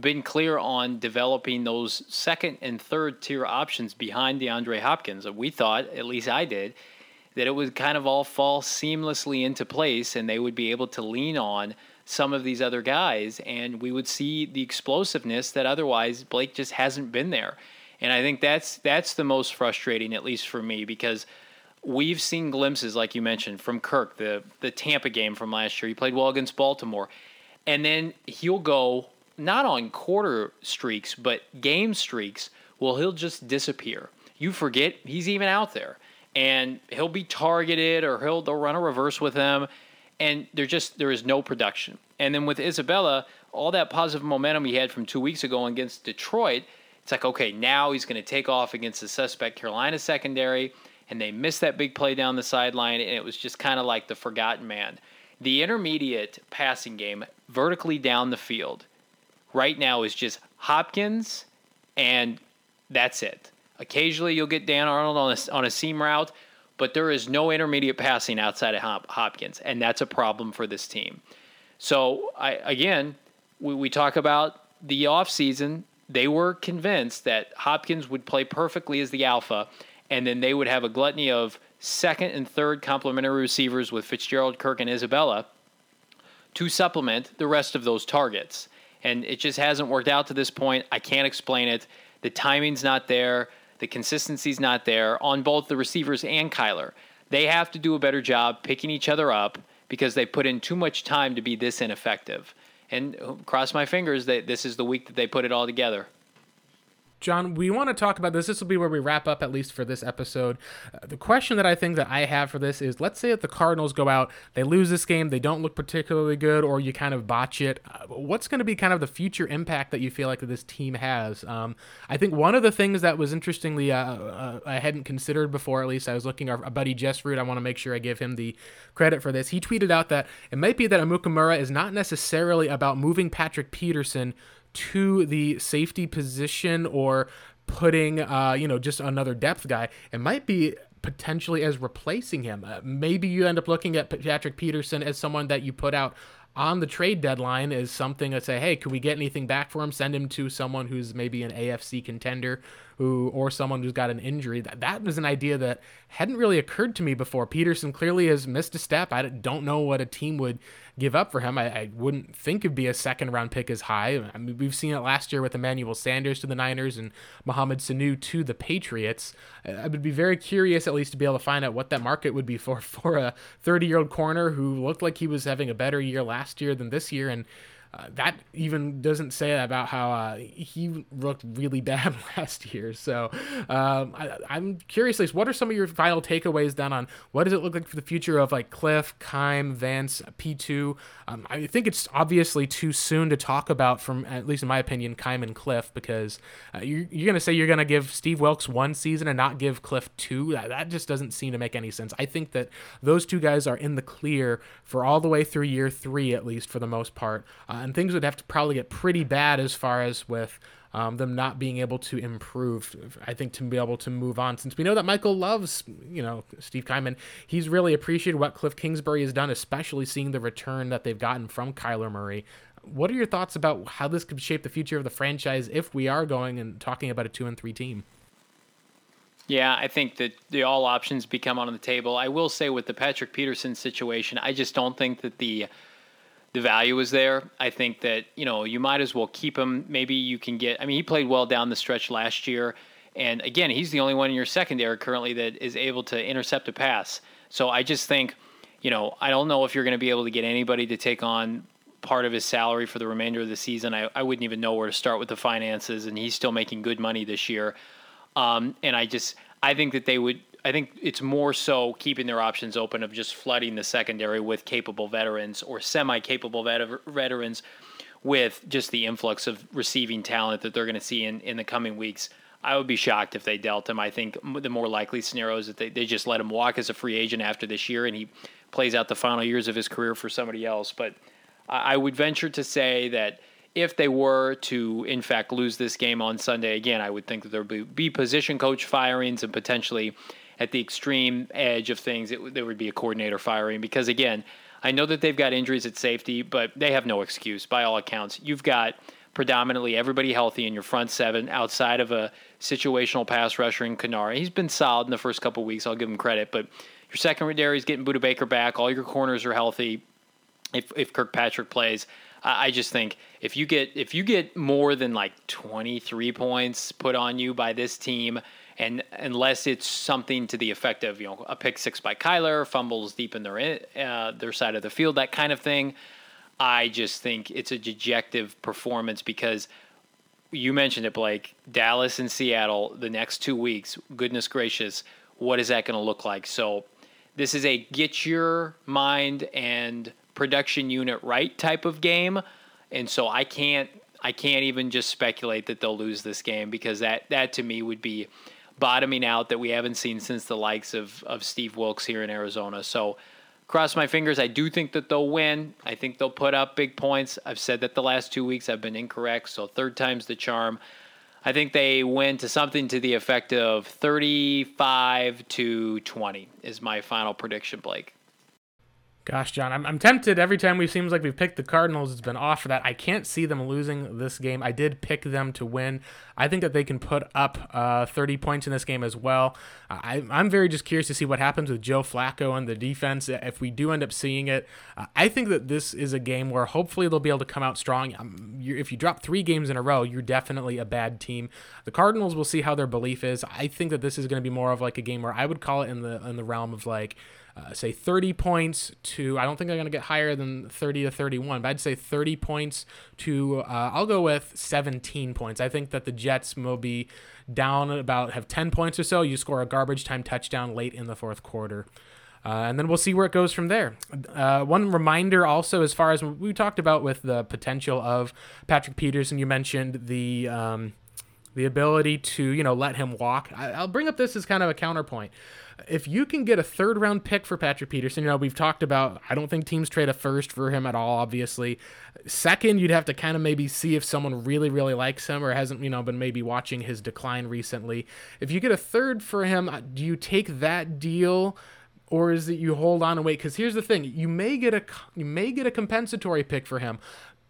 been clear on developing those second and third tier options behind DeAndre Hopkins. We thought, at least I did, that it would kind of all fall seamlessly into place and they would be able to lean on some of these other guys and we would see the explosiveness that otherwise Blake just hasn't been there. And I think that's that's the most frustrating at least for me because we've seen glimpses, like you mentioned, from Kirk, the the Tampa game from last year. He played well against Baltimore, and then he'll go not on quarter streaks, but game streaks. Well, he'll just disappear. You forget he's even out there, and he'll be targeted, or he'll they'll run a reverse with him, and there just there is no production. And then with Isabella, all that positive momentum he had from two weeks ago against Detroit, it's like okay, now he's going to take off against the suspect Carolina secondary and they missed that big play down the sideline, and it was just kind of like the forgotten man. The intermediate passing game, vertically down the field, right now is just Hopkins, and that's it. Occasionally, you'll get Dan Arnold on a, on a seam route, but there is no intermediate passing outside of Hop- Hopkins, and that's a problem for this team. So, I, again, we, we talk about the offseason. They were convinced that Hopkins would play perfectly as the alpha, and then they would have a gluttony of second and third complementary receivers with Fitzgerald, Kirk, and Isabella to supplement the rest of those targets. And it just hasn't worked out to this point. I can't explain it. The timing's not there. The consistency's not there on both the receivers and Kyler. They have to do a better job picking each other up because they put in too much time to be this ineffective. And cross my fingers that this is the week that they put it all together. John, we want to talk about this. This will be where we wrap up, at least for this episode. Uh, the question that I think that I have for this is let's say that the Cardinals go out, they lose this game, they don't look particularly good, or you kind of botch it. Uh, what's going to be kind of the future impact that you feel like this team has? Um, I think one of the things that was interestingly, uh, uh, I hadn't considered before, at least I was looking, our, our buddy Jess Root, I want to make sure I give him the credit for this. He tweeted out that it might be that Amukamara is not necessarily about moving Patrick Peterson to the safety position or putting, uh, you know, just another depth guy. It might be potentially as replacing him. Uh, maybe you end up looking at Patrick Peterson as someone that you put out on the trade deadline as something to say, hey, could we get anything back for him? Send him to someone who's maybe an AFC contender who or someone who's got an injury. That that was an idea that hadn't really occurred to me before. Peterson clearly has missed a step. I don't know what a team would give up for him. I, I wouldn't think it'd be a second round pick as high. I mean, we've seen it last year with Emmanuel Sanders to the Niners and Mohamed Sanu to the Patriots. I would be very curious, at least, to be able to find out what that market would be for for a 30 year old corner who looked like he was having a better year last year than this year and Uh, that even doesn't say about how uh, he looked really bad last year. So um, I, am curious, like, what are some of your final takeaways then on what does it look like for the future of like Cliff, Keim, Vance, P2? Um, I think it's obviously too soon to talk about, from at least in my opinion, Keim and Cliff, because uh, you're, you're going to say you're going to give Steve Wilks one season and not give Cliff two. That, that just doesn't seem to make any sense. I think that those two guys are in the clear for all the way through year three, at least for the most part. Uh, and things would have to probably get pretty bad as far as with um, them not being able to improve. I think to be able to move on, since we know that Michael loves, you know, Steve Keiman, he's really appreciated what Cliff Kingsbury has done, especially seeing the return that they've gotten from Kyler Murray. What are your thoughts about how this could shape the future of the franchise if we are going and talking about a two and three team? Yeah, I think that the all options become on the table. I will say with the Patrick Peterson situation, I just don't think that the the value is there. I think that you know you might as well keep him. Maybe you can get. I mean, he played well down the stretch last year, and again, he's the only one in your secondary currently that is able to intercept a pass. So I just think, you know, I don't know if you're going to be able to get anybody to take on part of his salary for the remainder of the season. I, I wouldn't even know where to start with the finances, and he's still making good money this year. Um, and I just I think that they would. I think it's more so keeping their options open of just flooding the secondary with capable veterans or semi-capable vet- veterans with just the influx of receiving talent that they're going to see in, in the coming weeks. I would be shocked if they dealt him. I think the more likely scenario is that they, they just let him walk as a free agent after this year and he plays out the final years of his career for somebody else. But I would venture to say that – if they were to, in fact, lose this game on Sunday again, I would think that there would be, be position coach firings and potentially at the extreme edge of things, it, there would be a coordinator firing because, again, I know that they've got injuries at safety, but they have no excuse by all accounts. You've got predominantly everybody healthy in your front seven outside of a situational pass rusher in Kennard. He's been solid in the first couple weeks. I'll give him credit, but your secondary is getting Budda Baker back. All your corners are healthy. If if Kirkpatrick plays, I just think if you get if you get more than like 23 points put on you by this team, and unless it's something to the effect of you know a pick six by Kyler, fumbles deep in their uh, their side of the field, that kind of thing, I just think it's a dejective performance because you mentioned it, Blake. Dallas and Seattle the next two weeks. Goodness gracious, what is that going to look like? So this is a get your mind and production unit right type of game, and so I can't I can't even just speculate that they'll lose this game because that that to me would be bottoming out that we haven't seen since the likes of of Steve Wilks here in Arizona. So cross my fingers. I do think that they'll win. I think they'll put up big points. I've said that the last two weeks I've been incorrect, so third time's the charm. I think they win to something to the effect of 35 to 20 is my final prediction, Blake. Gosh, John, I'm, I'm tempted every time we seems like we've picked the Cardinals. It's been off for that. I can't see them losing this game. I did pick them to win. I think that they can put up uh, 30 points in this game as well. I, I'm very just curious to see what happens with Joe Flacco and the defense if we do end up seeing it. Uh, I think that this is a game where hopefully they'll be able to come out strong. Um, if you drop three games in a row, you're definitely a bad team. The Cardinals will see how their belief is. I think that this is going to be more of like a game where I would call it in the in the realm of like uh, say 30 points to I don't think they're going to get higher than 30 to 31, but I'd say 30 points to uh, I'll go with 17 points. I think that the Jets will be down about have 10 points or so. You score a garbage time touchdown late in the fourth quarter. Uh, and then we'll see where it goes from there. Uh, one reminder also, as far as we talked about with the potential of Patrick Peterson, you mentioned the um, the ability to you know let him walk. I, will bring up this as kind of a counterpoint if you can get a third round pick for Patrick Peterson, you know, we've talked about, I don't think teams trade a first for him at all, obviously. Second, you'd have to kind of maybe see if someone really, really likes him or hasn't, you know, been maybe watching his decline recently. If you get a third for him, uh, do you take that deal? or is it you hold on and wait because here's the thing you may get a you may get a compensatory pick for him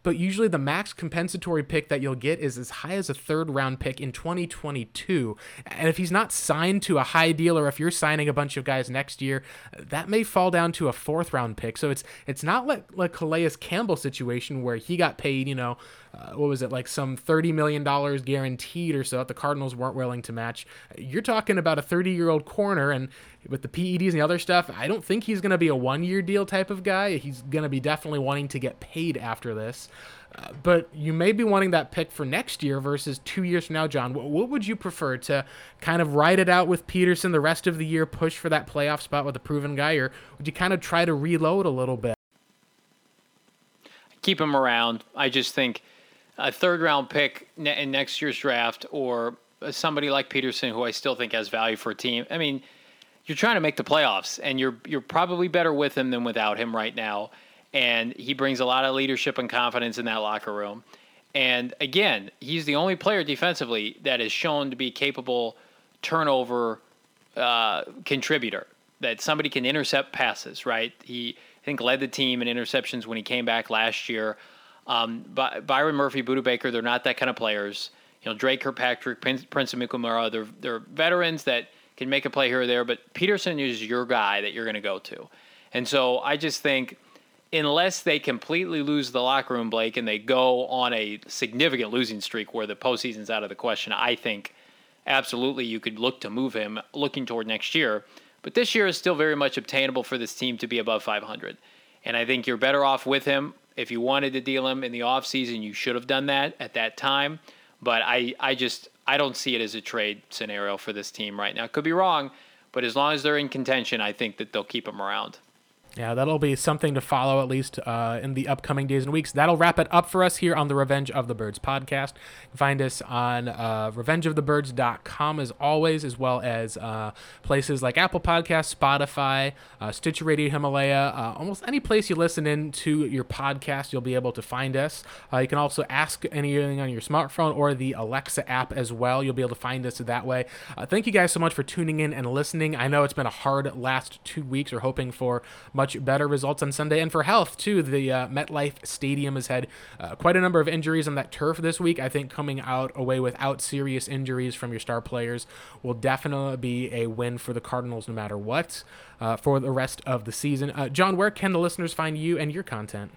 but usually the max compensatory pick that you'll get is as high as a third round pick in 2022. And if he's not signed to a high deal or if you're signing a bunch of guys next year, that may fall down to a fourth round pick. So it's it's not like like Calais Campbell situation where he got paid, you know, uh, what was it like some $30 million guaranteed or so that the Cardinals weren't willing to match. You're talking about a 30 year old corner, and with the PEDs and the other stuff, I don't think he's going to be a one year deal type of guy. He's going to be definitely wanting to get paid after this. Uh, but you may be wanting that pick for next year versus two years from now, John. What, what, would you prefer to kind of ride it out with Peterson the rest of the year, push for that playoff spot with a proven guy, or would you kind of try to reload a little bit? Keep him around. I just think a third round pick in next year's draft or somebody like Peterson, who I still think has value for a team. I mean, you're trying to make the playoffs, and you're you're probably better with him than without him right now. And he brings a lot of leadership and confidence in that locker room. And again, he's the only player defensively that is shown to be capable turnover uh, contributor. That somebody can intercept passes. Right? He I think led the team in interceptions when he came back last year. Um, By- Byron Murphy, Budda Baker, they're not that kind of players. You know, Dre Kirkpatrick, Prince, Prince Amukamara, they're they're veterans that can make a play here or there, but Peterson is your guy that you're going to go to. And so I just think unless they completely lose the locker room, Blake, and they go on a significant losing streak where the postseason's out of the question, I think absolutely you could look to move him looking toward next year. But this year is still very much obtainable for this team to be above 500. And I think you're better off with him. If you wanted to deal him in the offseason, you should have done that at that time. But I, I just I don't see it as a trade scenario for this team right now. Could be wrong, but as long as they're in contention, I think that they'll keep them around. Yeah, that'll be something to follow at least uh, in the upcoming days and weeks. That'll wrap it up for us here on the Revenge of the Birds podcast. Find us on uh, revengeofthebirds.com as always, as well as uh, places like Apple Podcasts, Spotify, uh, Stitcher Radio Himalaya. Uh, almost any place you listen in to your podcast, you'll be able to find us. Uh, you can also ask anything on your smartphone or the Alexa app as well. You'll be able to find us that way. Thank you guys so much for tuning in and listening. I know it's been a hard last two weeks. We're hoping for much much better results on Sunday. And for health, too, the uh, MetLife Stadium has had uh, quite a number of injuries on that turf this week. I think coming out away without serious injuries from your star players will definitely be a win for the Cardinals no matter what uh, for the rest of the season. Uh, John, where can the listeners find you and your content?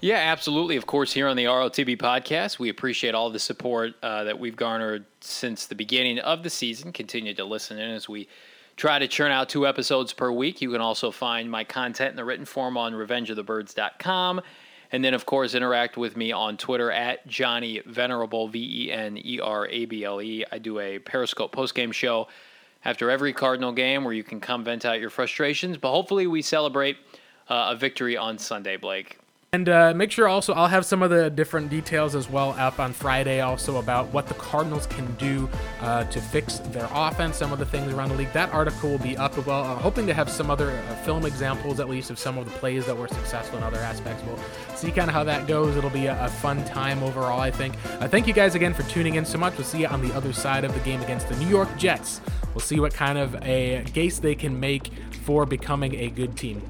Yeah, absolutely. Of course, here on the ROTB podcast, we appreciate all the support uh, that we've garnered since the beginning of the season. Continue to listen in as we try to churn out two episodes per week. You can also find my content in the written form on revengeofthebirds.com. And then, of course, interact with me on Twitter at Johnny Venerable, V E N E R A B L E. I do a Periscope postgame show after every Cardinal game where you can come vent out your frustrations. But hopefully, we celebrate uh, a victory on Sunday, Blake. And uh, make sure also I'll have some of the different details as well up on Friday also about what the Cardinals can do uh, to fix their offense, some of the things around the league. That article will be up as well. I'm hoping to have some other uh, film examples at least of some of the plays that were successful in other aspects. We'll see kind of how that goes. It'll be a, a fun time overall, I think. Uh, thank you guys again for tuning in so much. We'll see you on the other side of the game against the New York Jets. We'll see what kind of a case they can make for becoming a good team.